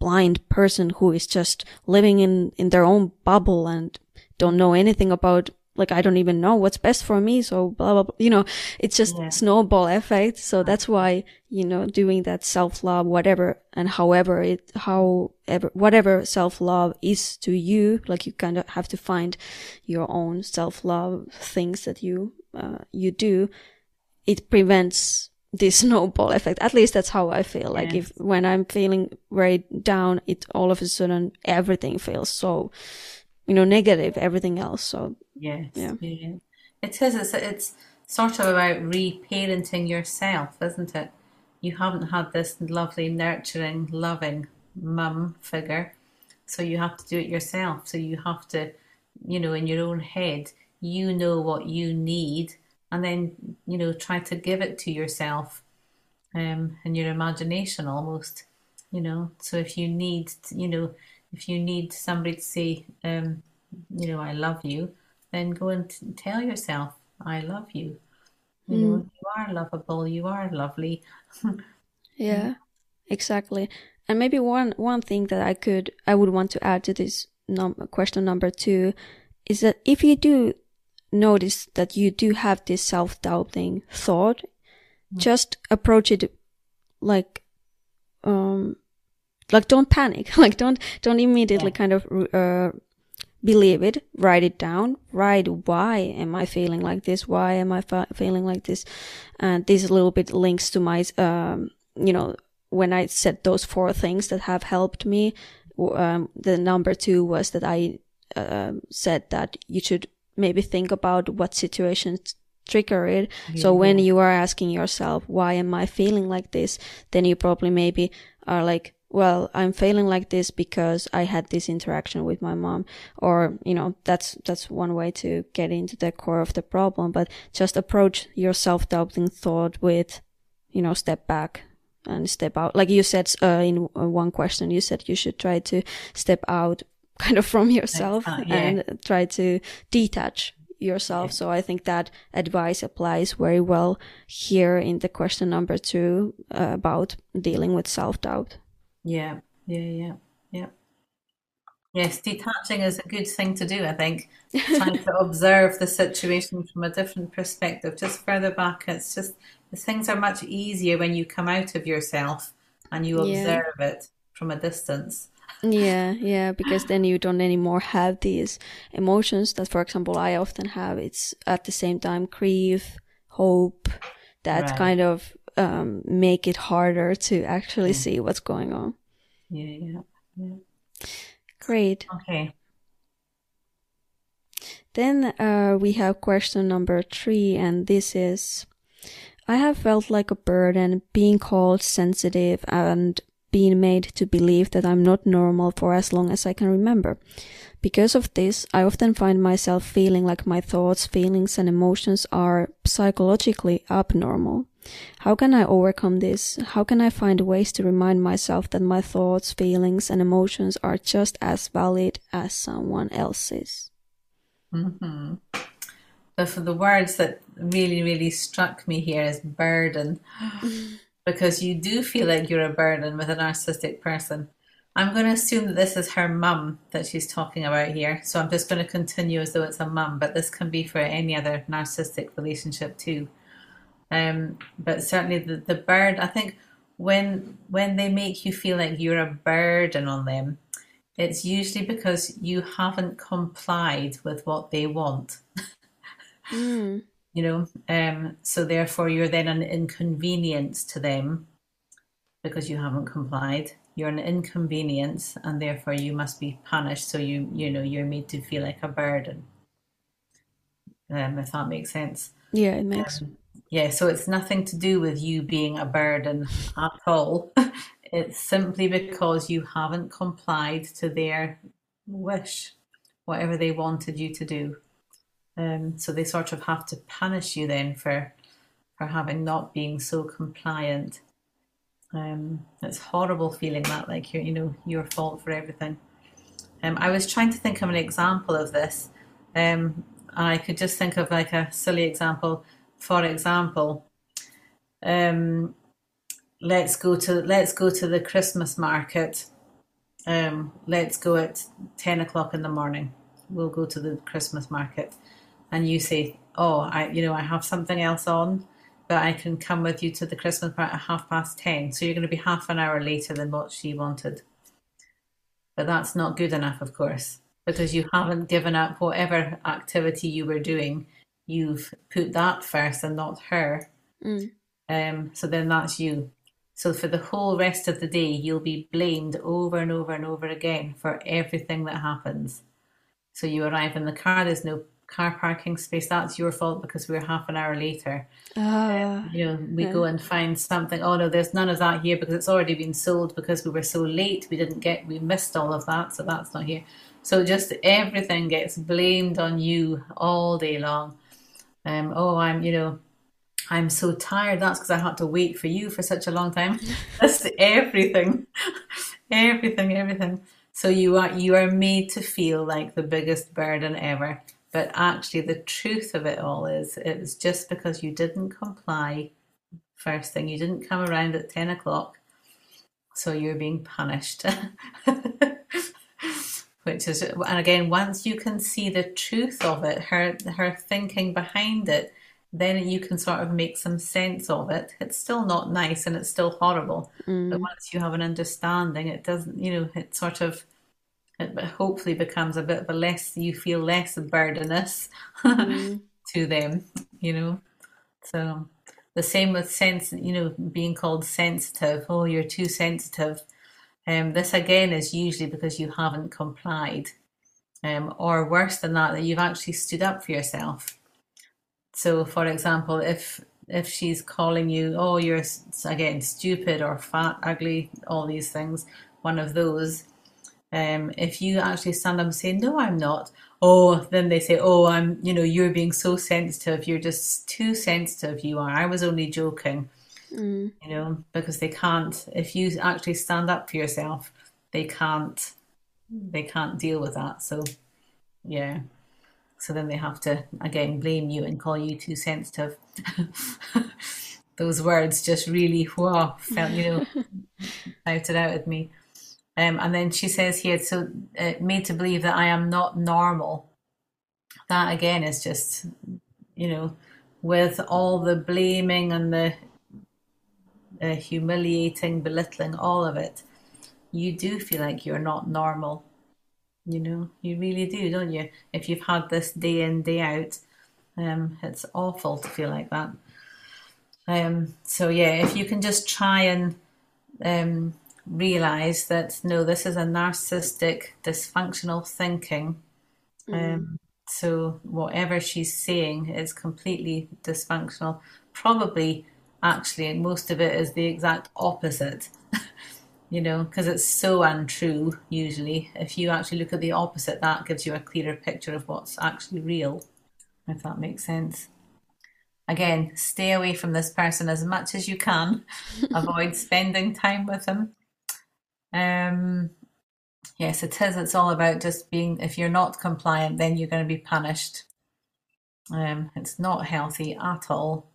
blind person who is just living in, in their own bubble and don't know anything about like I don't even know what's best for me. So blah, blah, blah. you know, it's just yeah. snowball effect. So that's why, you know, doing that self love, whatever and however it, however, whatever self love is to you, like you kind of have to find your own self love things that you, uh, you do. It prevents this snowball effect. At least that's how I feel. Like if when I'm feeling very down, it all of a sudden everything feels so, you know, negative, everything else. So Yes. Yeah. yeah. It is. It's, it's sort of about reparenting yourself, isn't it? You haven't had this lovely, nurturing, loving mum figure, so you have to do it yourself. So you have to, you know, in your own head, you know what you need, and then you know try to give it to yourself, um, in your imagination almost, you know. So if you need, you know, if you need somebody to say, um, you know, I love you, then go and tell yourself, I love you. You mm. know, you are lovable, you are lovely. yeah, exactly. And maybe one one thing that I could I would want to add to this num- question number two is that if you do notice that you do have this self doubting thought, mm. just approach it like um like don't panic like don't don't immediately yeah. kind of uh, believe it write it down write why am i feeling like this why am i feeling like this and this a little bit links to my um, you know when i said those four things that have helped me um, the number two was that i uh, said that you should maybe think about what situations trigger it. Yeah. So when you are asking yourself, why am I feeling like this? Then you probably maybe are like, well, I'm failing like this because I had this interaction with my mom. Or, you know, that's, that's one way to get into the core of the problem, but just approach your self-doubting thought with, you know, step back and step out. Like you said, uh, in uh, one question, you said you should try to step out kind of from yourself uh, yeah. and try to detach yourself. So I think that advice applies very well here in the question number two uh, about dealing with self doubt. Yeah, yeah, yeah, yeah. Yes, detaching is a good thing to do, I think. Trying to observe the situation from a different perspective, just further back. It's just the things are much easier when you come out of yourself and you observe yeah. it from a distance yeah yeah because then you don't anymore have these emotions that for example i often have it's at the same time grief hope that right. kind of um, make it harder to actually yeah. see what's going on. Yeah yeah yeah. Great. Okay. Then uh, we have question number three and this is I have felt like a burden being called sensitive and been made to believe that I'm not normal for as long as I can remember. Because of this, I often find myself feeling like my thoughts, feelings, and emotions are psychologically abnormal. How can I overcome this? How can I find ways to remind myself that my thoughts, feelings, and emotions are just as valid as someone else's? Mm-hmm. So, for the words that really, really struck me here is burden. because you do feel like you're a burden with a narcissistic person. I'm going to assume that this is her mum that she's talking about here. So I'm just going to continue as though it's a mum, but this can be for any other narcissistic relationship too. Um, but certainly the, the bird, I think when when they make you feel like you're a burden on them, it's usually because you haven't complied with what they want. mm you know um, so therefore you're then an inconvenience to them because you haven't complied. You're an inconvenience and therefore you must be punished. So you you know you're made to feel like a burden um, if that makes sense. Yeah it makes um, yeah so it's nothing to do with you being a burden at all. It's simply because you haven't complied to their wish whatever they wanted you to do um, so they sort of have to punish you then for for having not being so compliant. Um, it's horrible feeling that like you you know your fault for everything. Um, I was trying to think of an example of this. Um, I could just think of like a silly example. For example, um, let's go to let's go to the Christmas market. Um, let's go at ten o'clock in the morning. We'll go to the Christmas market and you say, "Oh, I, you know, I have something else on, but I can come with you to the Christmas party at half past ten. So you're going to be half an hour later than what she wanted. But that's not good enough, of course, because you haven't given up whatever activity you were doing. You've put that first and not her. Mm. Um, so then that's you. So for the whole rest of the day, you'll be blamed over and over and over again for everything that happens. So you arrive in the car, there's no car parking space. That's your fault because we are half an hour later. Uh, you know, we yeah. go and find something. Oh no, there's none of that here because it's already been sold because we were so late. We didn't get, we missed all of that, so that's not here. So just everything gets blamed on you all day long. Um, oh, I'm, you know, I'm so tired. That's because I had to wait for you for such a long time. That's everything, everything, everything. So you are you are made to feel like the biggest burden ever. But actually, the truth of it all is it was just because you didn't comply. First thing, you didn't come around at 10 o'clock, so you're being punished. Which is, and again, once you can see the truth of it, her her thinking behind it, then you can sort of make some sense of it. It's still not nice and it's still horrible. Mm. But once you have an understanding, it doesn't, you know, it sort of, it hopefully becomes a bit of a less, you feel less burdenous Mm. to them, you know. So the same with sense, you know, being called sensitive. Oh, you're too sensitive. Um, this again is usually because you haven't complied. Um, or worse than that, that you've actually stood up for yourself. So, for example, if if she's calling you, oh, you're again stupid or fat, ugly, all these things, one of those. Um, if you actually stand up and say, no, I'm not, oh, then they say, oh, I'm, you know, you're being so sensitive. You're just too sensitive. You are. I was only joking, Mm. you know, because they can't. If you actually stand up for yourself, they can't. They can't deal with that. So, yeah. So then they have to again blame you and call you too sensitive. Those words just really, whoa, felt, you know, shouted out at me. Um, and then she says here, so uh, made to believe that I am not normal. That again is just, you know, with all the blaming and the uh, humiliating, belittling, all of it, you do feel like you're not normal. You know, you really do, don't you? If you've had this day in, day out, um, it's awful to feel like that. Um, so yeah, if you can just try and um, realize that no, this is a narcissistic, dysfunctional thinking. Um, so whatever she's saying is completely dysfunctional. Probably, actually, most of it is the exact opposite. You know, because it's so untrue. Usually, if you actually look at the opposite, that gives you a clearer picture of what's actually real. If that makes sense. Again, stay away from this person as much as you can. Avoid spending time with them. Um, yes, it is. It's all about just being, if you're not compliant, then you're going to be punished. Um, it's not healthy at all.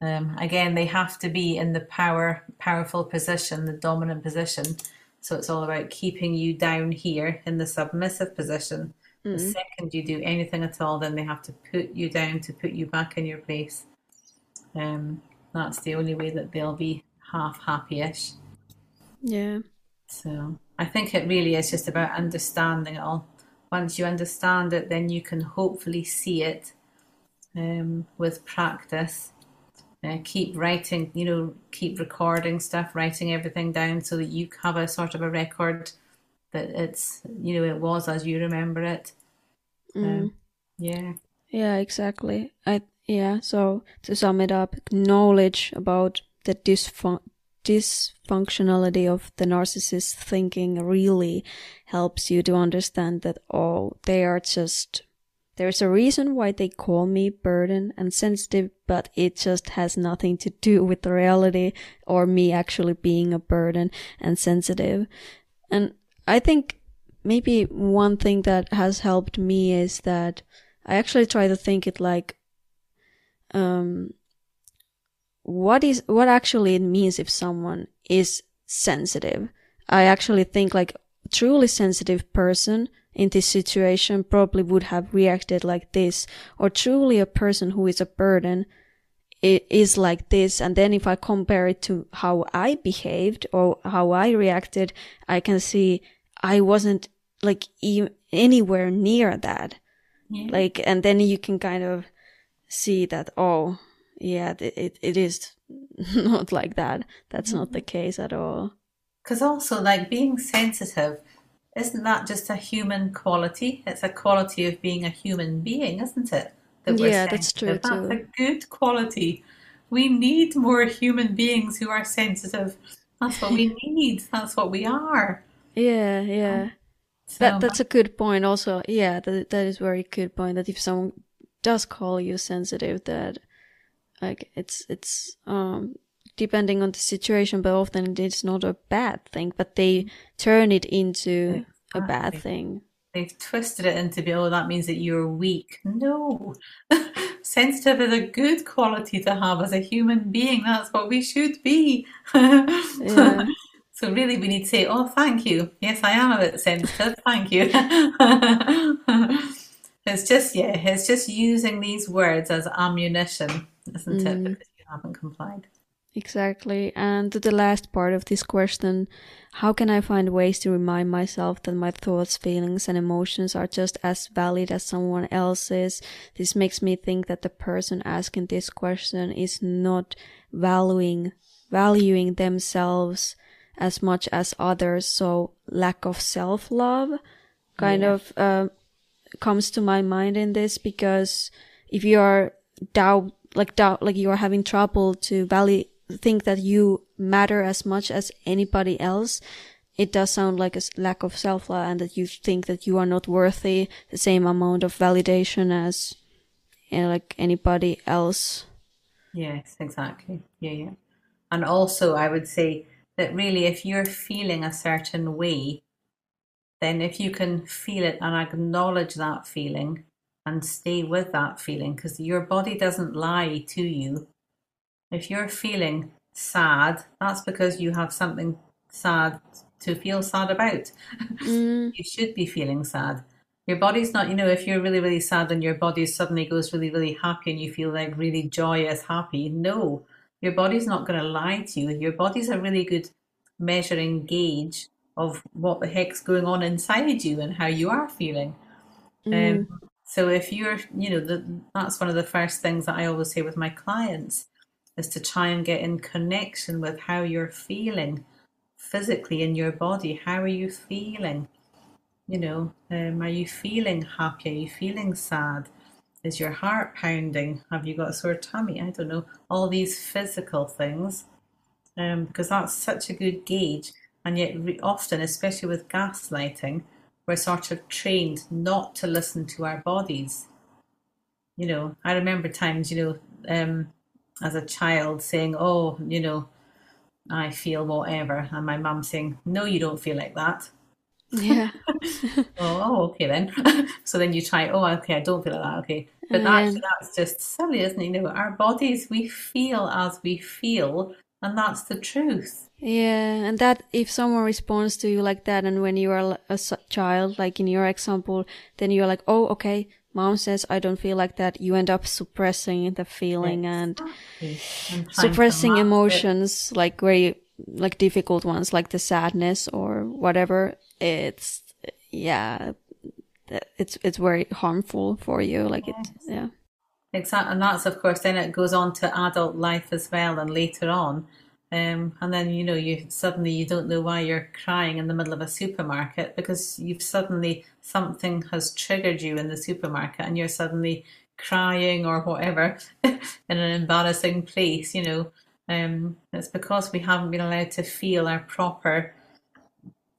Um, again, they have to be in the power, powerful position, the dominant position. So it's all about keeping you down here in the submissive position. The second you do anything at all, then they have to put you down to put you back in your place. Um, that's the only way that they'll be half happy-ish. Yeah. So I think it really is just about understanding it all. Once you understand it, then you can hopefully see it um, with practice. Uh, keep writing, you know, keep recording stuff, writing everything down so that you have a sort of a record that it's, you know, it was as you remember it. Um, yeah. Yeah, exactly. I yeah. So to sum it up, knowledge about the dysfun- dysfunctionality of the narcissist thinking really helps you to understand that oh, they are just there's a reason why they call me burden and sensitive, but it just has nothing to do with the reality or me actually being a burden and sensitive. And I think maybe one thing that has helped me is that I actually try to think it like, um, what is, what actually it means if someone is sensitive. I actually think like truly sensitive person in this situation probably would have reacted like this, or truly a person who is a burden it is like this and then if i compare it to how i behaved or how i reacted i can see i wasn't like e- anywhere near that Yeah. like and then you can kind of see that oh yeah it, it is not like that that's not the mm-hmm. case at all Because also, like being sensitive, isn't that just a human quality? It's a quality of being a human being, isn't it? That we're Yeah, that's true. That's too. a good quality. We need more human beings who are sensitive. That's what we need. That's what we are. yeah yeah um, So, that that's a good point also yeah that, that is very good point that if someone does call you sensitive that like it's it's um depending on the situation but often it's not a bad thing but they turn it into a bad thing they've twisted it into be, oh, that means that you're weak. No. Sensitive is a good quality to have as a human being. That's what we should be. Yeah. So really we need to say, oh, thank you. Yes, I am a bit sensitive. Thank you. It's just yeah, it's just using these words as ammunition, isn't Mm. it? Because you haven't complied. Exactly. And to the last part of this question, how can I find ways to remind myself that my thoughts, feelings, and emotions are just as valid as someone else's? This makes me think that the person asking this question is not valuing valuing themselves as much as others. So lack of self love kind Yeah. of uh, comes to my mind in this because if you are doubt like doubt like you are having trouble to value think that you matter as much as anybody else it does sound like a lack of self-love and that you think that you are not worthy the same amount of validation as you know, like anybody else Yes, exactly. Yeah, yeah. And also, I would say that really, if you're feeling a certain way, then if you can feel it and acknowledge that feeling and stay with that feeling, because your body doesn't lie to you. If you're feeling sad, that's because you have something sad to feel sad about. mm, you should be feeling sad. Your body's not, you know, if you're really, really sad and your body suddenly goes really, really happy and you feel like really joyous, happy, no, your body's not going to lie to you. Your body's a really good measuring gauge of what the heck's going on inside you and how you are feeling. mm, Um, so if you're, you know, the, that's one of the first things that I always say with my clients is to try and get in connection with how you're feeling physically in your body. How are you feeling? You know, um, are you feeling happy? Are you feeling sad? Is your heart pounding? Have you got a sore tummy? I don't know. All these physical things, um, because that's such a good gauge. And yet, re- often, especially with gaslighting, we're sort of trained not to listen to our bodies. You know, I remember times, you know, um, as a child saying, "Oh, you know, I feel whatever," and my mum saying, "No, you don't feel like that." yeah Oh, oh, okay then. So then you try, oh, okay, I don't feel like that, okay. But And actually, that's just silly, isn't it? You know, our bodies, we feel as we feel, and that's the truth. Yeah, and that if someone responds to you like that, and when you are a child, like in your example, then you're like, oh, okay, mom says I don't feel like that. You end up suppressing the feeling and And to suppressing mask it. emotions, like very like difficult ones, like the sadness or whatever. It's yeah, it's it's very harmful for you. Like it, yeah, Exactly, and that's of course then it goes on to adult life as well, and later on, um, and then you know you suddenly you don't know why you're crying in the middle of a supermarket because you've suddenly something has triggered you in the supermarket, and you're suddenly crying or whatever in an embarrassing place. You know, um, it's because we haven't been allowed to feel our proper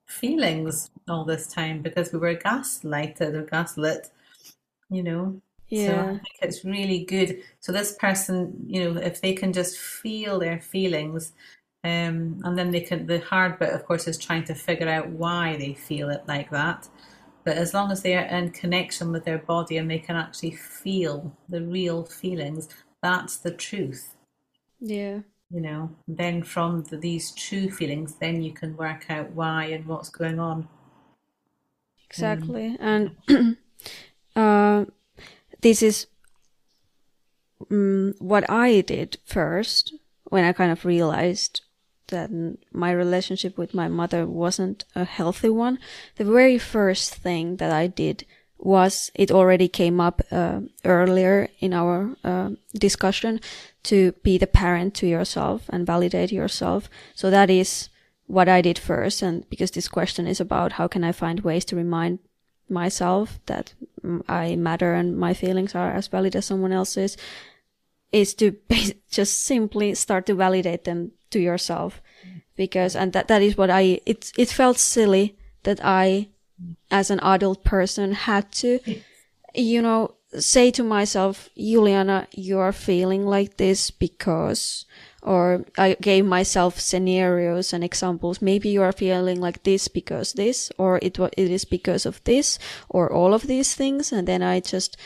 feelings all this time because we were gaslighted or gaslit. You know. So I yeah, think it's really good. So this person, you know, if they can just feel their feelings, um, and then they can, the hard bit, of course, is trying to figure out why they feel it like that. But as long as they are in connection with their body and they can actually feel the real feelings, that's the truth, yeah. you know. Then from the, these true feelings, then you can work out why and what's going on. Exactly. And uh, this is um, what I did first when I kind of realized that my relationship with my mother wasn't a healthy one. The very first thing that I did was it already came up uh, earlier in our uh, discussion to be the parent to yourself and validate yourself. So that is what I did first. And because this question is about how can I find ways to remind myself that I matter and my feelings are as valid as someone else's, is to just simply start to validate them to yourself. Because, and that, that is what I, it, it felt silly that I, as an adult person, had to, you know, say to myself, Juliana, you are feeling like this because, or I gave myself scenarios and examples. Maybe you are feeling like this because this, or it it is because of this, or all of these things. And then I just,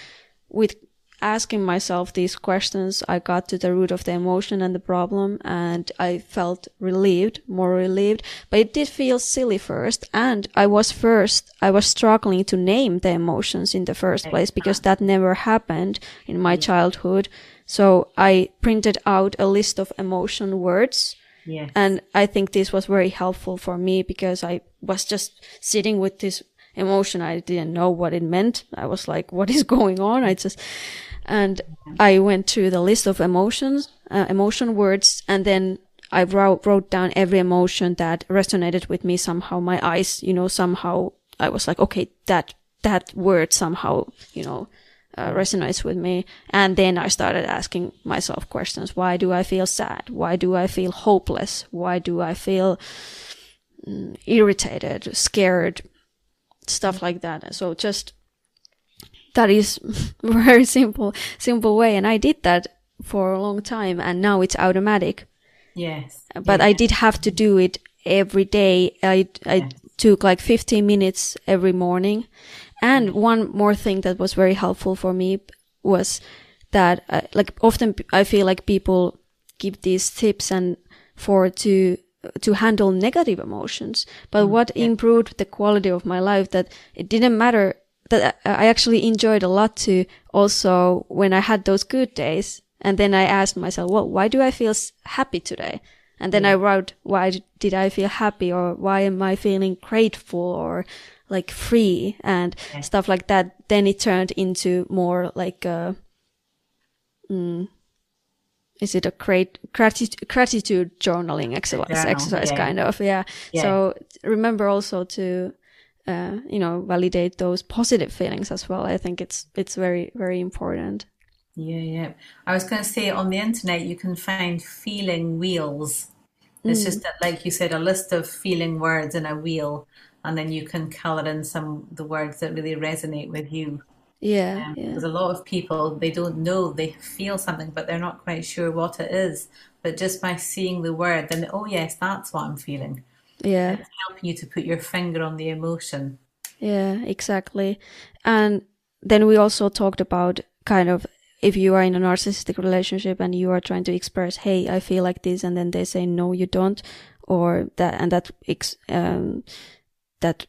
with asking myself these questions, I got to the root of the emotion and the problem and I felt relieved, more relieved, but it did feel silly first. And I was first, I was struggling to name the emotions in the first place because uh-huh. that never happened in my mm-hmm. childhood. So I printed out a list of emotion words. Yes. And I think this was very helpful for me because I was just sitting with this emotion. I didn't know what it meant. I was like, what is going on? I just, and I went to the list of emotions, uh, emotion words, and then I wrote, wrote down every emotion that resonated with me somehow. My eyes, you know, somehow I was like, okay, that, that word somehow, you know, uh, resonates with me. And then I started asking myself questions. Why do I feel sad? Why do I feel hopeless? Why do I feel mm, irritated, scared, stuff like that? So just that is very simple, simple way. And I did that for a long time and now it's automatic. Yes. But I did have to do it every day. I, I took like 15 minutes every morning. And one more thing that was very helpful for me was that, uh, like, often I feel like people give these tips and for to to handle negative emotions. But what improved the quality of my life that it didn't matter that I actually enjoyed a lot too. also when I had those good days. And then I asked myself, well, why do I feel happy today? And then I wrote, why did I feel happy or why am I feeling grateful or like free and yeah. stuff like that? Then it turned into more like a, mm, is it a great gratitude, gratitude journaling exercise, exercise yeah. kind of? Yeah. yeah. So remember also to, uh, you know, validate those positive feelings as well. I think it's, it's very, very important. Yeah, yeah. I was going to say on the internet, you can find feeling wheels. It's mm. just like you said, a list of feeling words in a wheel, and then you can color in some the words that really resonate with you. Yeah, um, yeah. Because a lot of people they don't know they feel something, but they're not quite sure what it is. But just by seeing the word, then oh yes, that's what I'm feeling. Yeah, it's helping you to put your finger on the emotion. Yeah, exactly. And then we also talked about kind of if you are in a narcissistic relationship and you are trying to express, "Hey, I feel like this," and then they say, "No, you don't," or that, and that um, that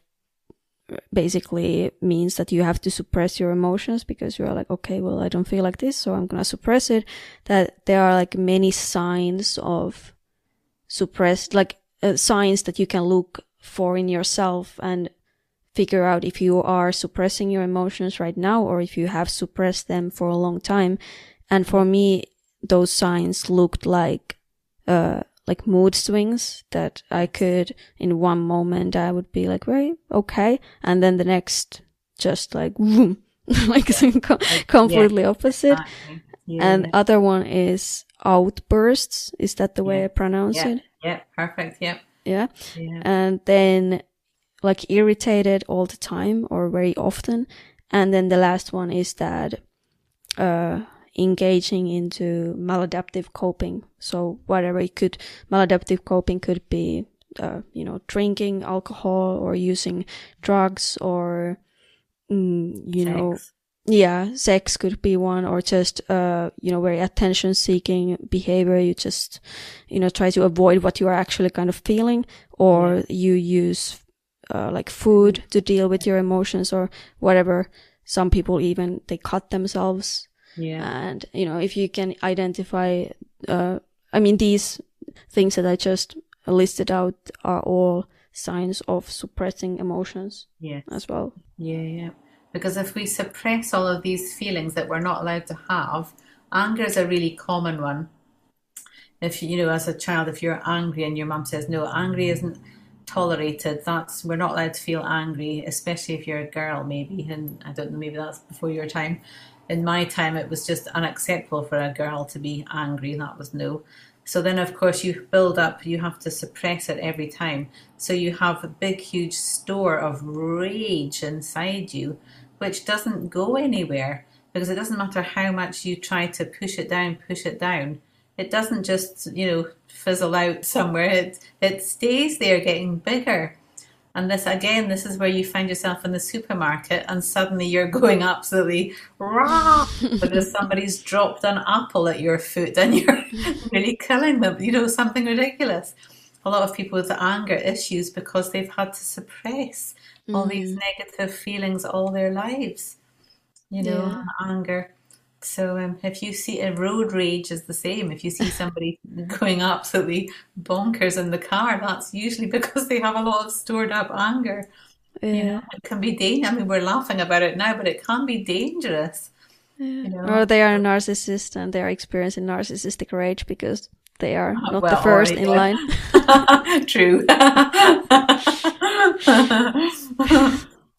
basically means that you have to suppress your emotions because you're like, okay, well, I don't feel like this, so I'm gonna suppress it. That there are like many signs of suppressed, like uh, signs that you can look for in yourself and figure out if you are suppressing your emotions right now or if you have suppressed them for a long time. And for me, those signs looked like, uh, like mood swings that I could in one moment I would be like very okay. And then the next just like boom like completely yeah. opposite. Yeah. and other one is outbursts. Is that the way I pronounce it yeah perfect yeah yeah and then like irritated all the time or very often and then the last one is that uh engaging into maladaptive coping. So whatever it could, maladaptive coping could be, uh, you know, drinking alcohol or using drugs or, mm, you sex. know, yeah, sex could be one or just, uh, you know, very attention seeking behavior. You just, you know, try to avoid what you are actually kind of feeling or you use, uh, like food to deal with your emotions or whatever. Some people even, they cut themselves yeah. And, you know, if you can identify, uh, I mean, these things that I just listed out are all signs of suppressing emotions. Yeah. As well. Yeah, yeah. Because if we suppress all of these feelings that we're not allowed to have, anger is a really common one. If you know, as a child, if you're angry and your mum says, no, angry isn't tolerated, that's, we're not allowed to feel angry, especially if you're a girl, maybe. And I don't know, maybe that's before your time in my time, it was just unacceptable for a girl to be angry. That was no. So then, of course, you build up, you have to suppress it every time. So you have a big, huge store of rage inside you, which doesn't go anywhere because it doesn't matter how much you try to push it down, push it down. It doesn't just, you know, fizzle out somewhere. It, it stays there getting bigger. And this again, this is where you find yourself in the supermarket and suddenly you're going absolutely raw because somebody's dropped an apple at your foot and you're really killing them. You know, something ridiculous. A lot of people with anger issues because they've had to suppress mm. all these mm. negative feelings all their lives. You know, yeah. anger. So um, if you see a road rage is the same. If you see somebody going absolutely bonkers in the car, that's usually because they have a lot of stored up anger. Yeah. You know, it can be dangerous. I mean, we're laughing about it now, but it can be dangerous. Yeah. You know? Or they are a narcissist and they are experiencing narcissistic rage because they are uh, not well, the first in line. True.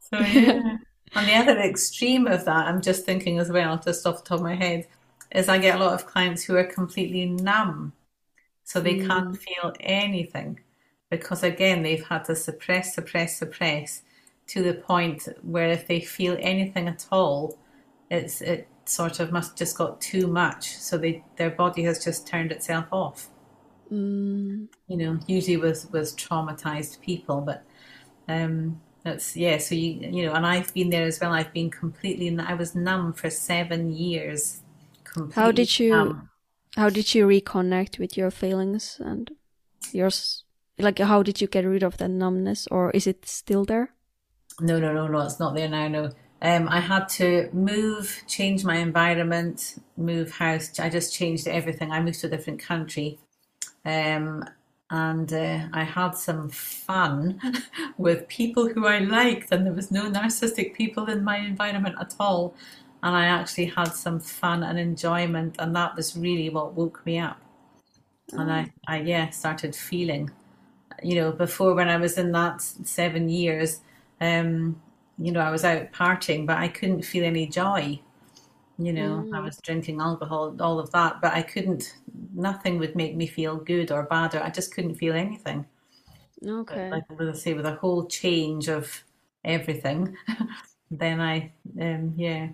so yeah. On the other extreme of that, I'm just thinking as well, just off the top of my head, is I get a lot of clients who are completely numb. So they mm. can't feel anything because, again, they've had to suppress, suppress, suppress to the point where if they feel anything at all, it's it sort of must just got too much. So they their body has just turned itself off. Mm. You know, usually with with traumatized people, but um, that's yeah. So you you know, and I've been there as well. I've been completely. I was numb for seven years. How did you? Numb. How did you reconnect with your feelings and yours? Like, how did you get rid of that numbness, or is it still there? No, no, no, no. It's not there now. No. Um, I had to move, change my environment, move house. I just changed everything. I moved to a different country. Um, and uh, I had some fun with people who I liked, and there was no narcissistic people in my environment at all. And I actually had some fun and enjoyment, and that was really what woke me up. And I, I yeah, started feeling, you know, before when I was in that seven years, um, you know, I was out partying, but I couldn't feel any joy. You know, mm. I was drinking alcohol, all of that, but I couldn't nothing would make me feel good or bad. Or I just couldn't feel anything. Okay. But like I say, with a whole change of everything, then I, um, yeah,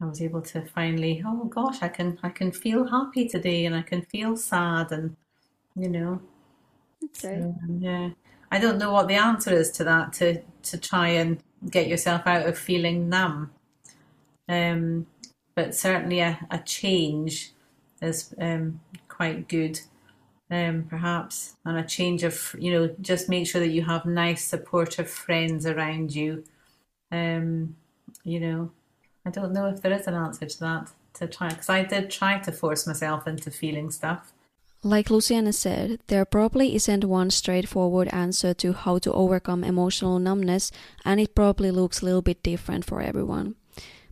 I was able to finally, oh gosh, I can, I can feel happy today, and I can feel sad, and you know, okay, so, yeah. I don't know what the answer is to that. To to try and get yourself out of feeling numb. Um, but certainly a, a change is um, quite good, um, perhaps, and a change of you know just make sure that you have nice supportive friends around you. Um, you know, I don't know if there is an answer to that to try because I did try to force myself into feeling stuff. Like Lucianne said, there probably isn't one straightforward answer to how to overcome emotional numbness, and it probably looks a little bit different for everyone.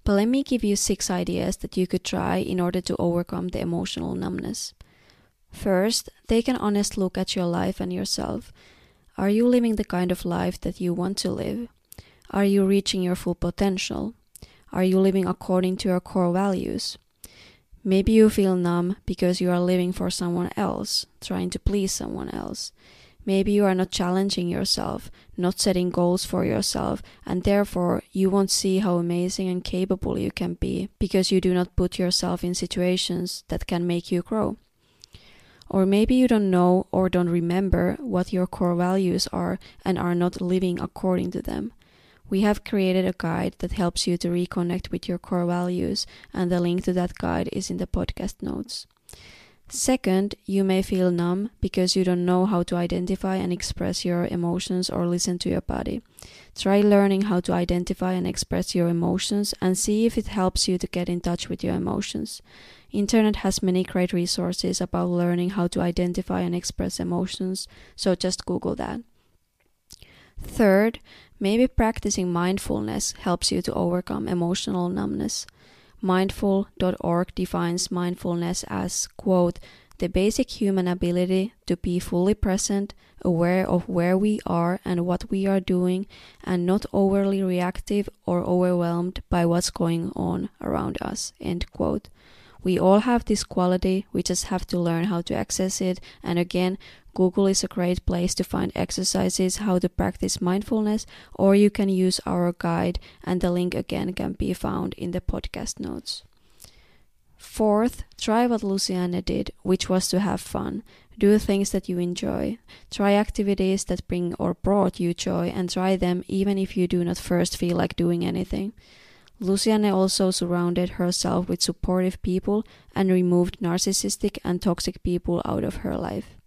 But let me give you six ideas that you could try in order to overcome the emotional numbness. First, take an honest look at your life and yourself. Are you living the kind of life that you want to live? Are you reaching your full potential? Are you living according to your core values? Maybe you feel numb because you are living for someone else, trying to please someone else. Maybe you are not challenging yourself, not setting goals for yourself, and therefore you won't see how amazing and capable you can be because you do not put yourself in situations that can make you grow. Or maybe you don't know or don't remember what your core values are and are not living according to them. We have created a guide that helps you to reconnect with your core values, and the link to that guide is in the podcast notes. Second, you may feel numb because you don't know how to identify and express your emotions or listen to your body. Try learning how to identify and express your emotions and see if it helps you to get in touch with your emotions. Internet has many great resources about learning how to identify and express emotions, so just Google that. Third, maybe practicing mindfulness helps you to overcome emotional numbness. Mindful.org defines mindfulness as, quote, the basic human ability to be fully present, aware of where we are and what we are doing, and not overly reactive or overwhelmed by what's going on around us. End quote. We all have this quality, we just have to learn how to access it. And again, Google is a great place to find exercises how to practice mindfulness, or you can use our guide, and the link again can be found in the podcast notes. Fourth, try what Lucianne did, which was to have fun. Do things that you enjoy. Try activities that bring or brought you joy and try them even if you do not first feel like doing anything. Lucianne also surrounded herself with supportive people and removed narcissistic and toxic people out of her life.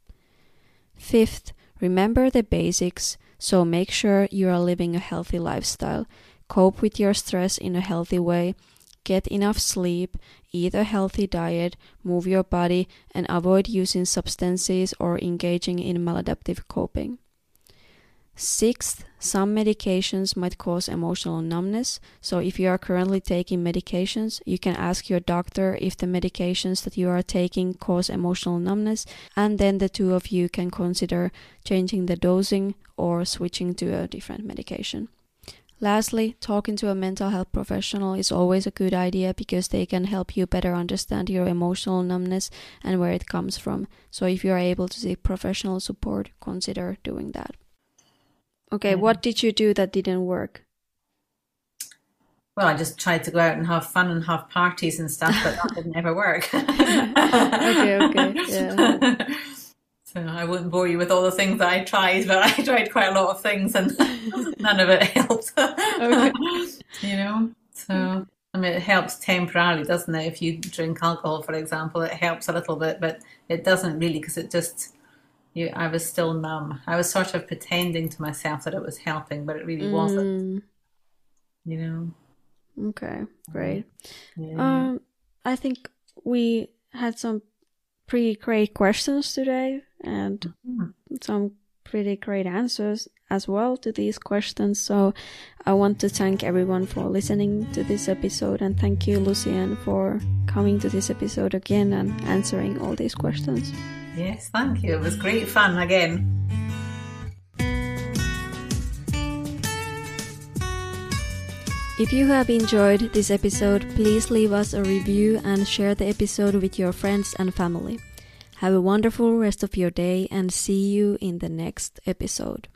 Fifth, remember the basics, so make sure you are living a healthy lifestyle. Cope with your stress in a healthy way get enough sleep, eat a healthy diet, move your body, and avoid using substances or engaging in maladaptive coping. Sixth, some medications might cause emotional numbness, so if you are currently taking medications, you can ask your doctor if the medications that you are taking cause emotional numbness, and then the two of you can consider changing the dosing or switching to a different medication. Lastly, talking to a mental health professional is always a good idea because they can help you better understand your emotional numbness and where it comes from. So, if you are able to seek professional support, consider doing that. Okay, mm-hmm. what did you do that didn't work? Well, I just tried to go out and have fun and have parties and stuff, but that didn't ever work. okay, okay, yeah. So I wouldn't bore you with all the things that I tried, but I tried quite a lot of things and none of it helped. okay. You know, so I mean, it helps temporarily, doesn't it? If you drink alcohol, for example, it helps a little bit, but it doesn't really because it just, you, I was still numb. I was sort of pretending to myself that it was helping, but it really mm. wasn't. You know. Okay, great. Yeah. Um, I think we had some pretty great questions today and mm-hmm. some pretty great answers as well to these questions. So I want to thank everyone for listening to this episode and thank you, Lucianne, for coming to this episode again and answering all these questions. Yes, thank you. It was great fun again. If you have enjoyed this episode, please leave us a review and share the episode with your friends and family. Have a wonderful rest of your day and see you in the next episode.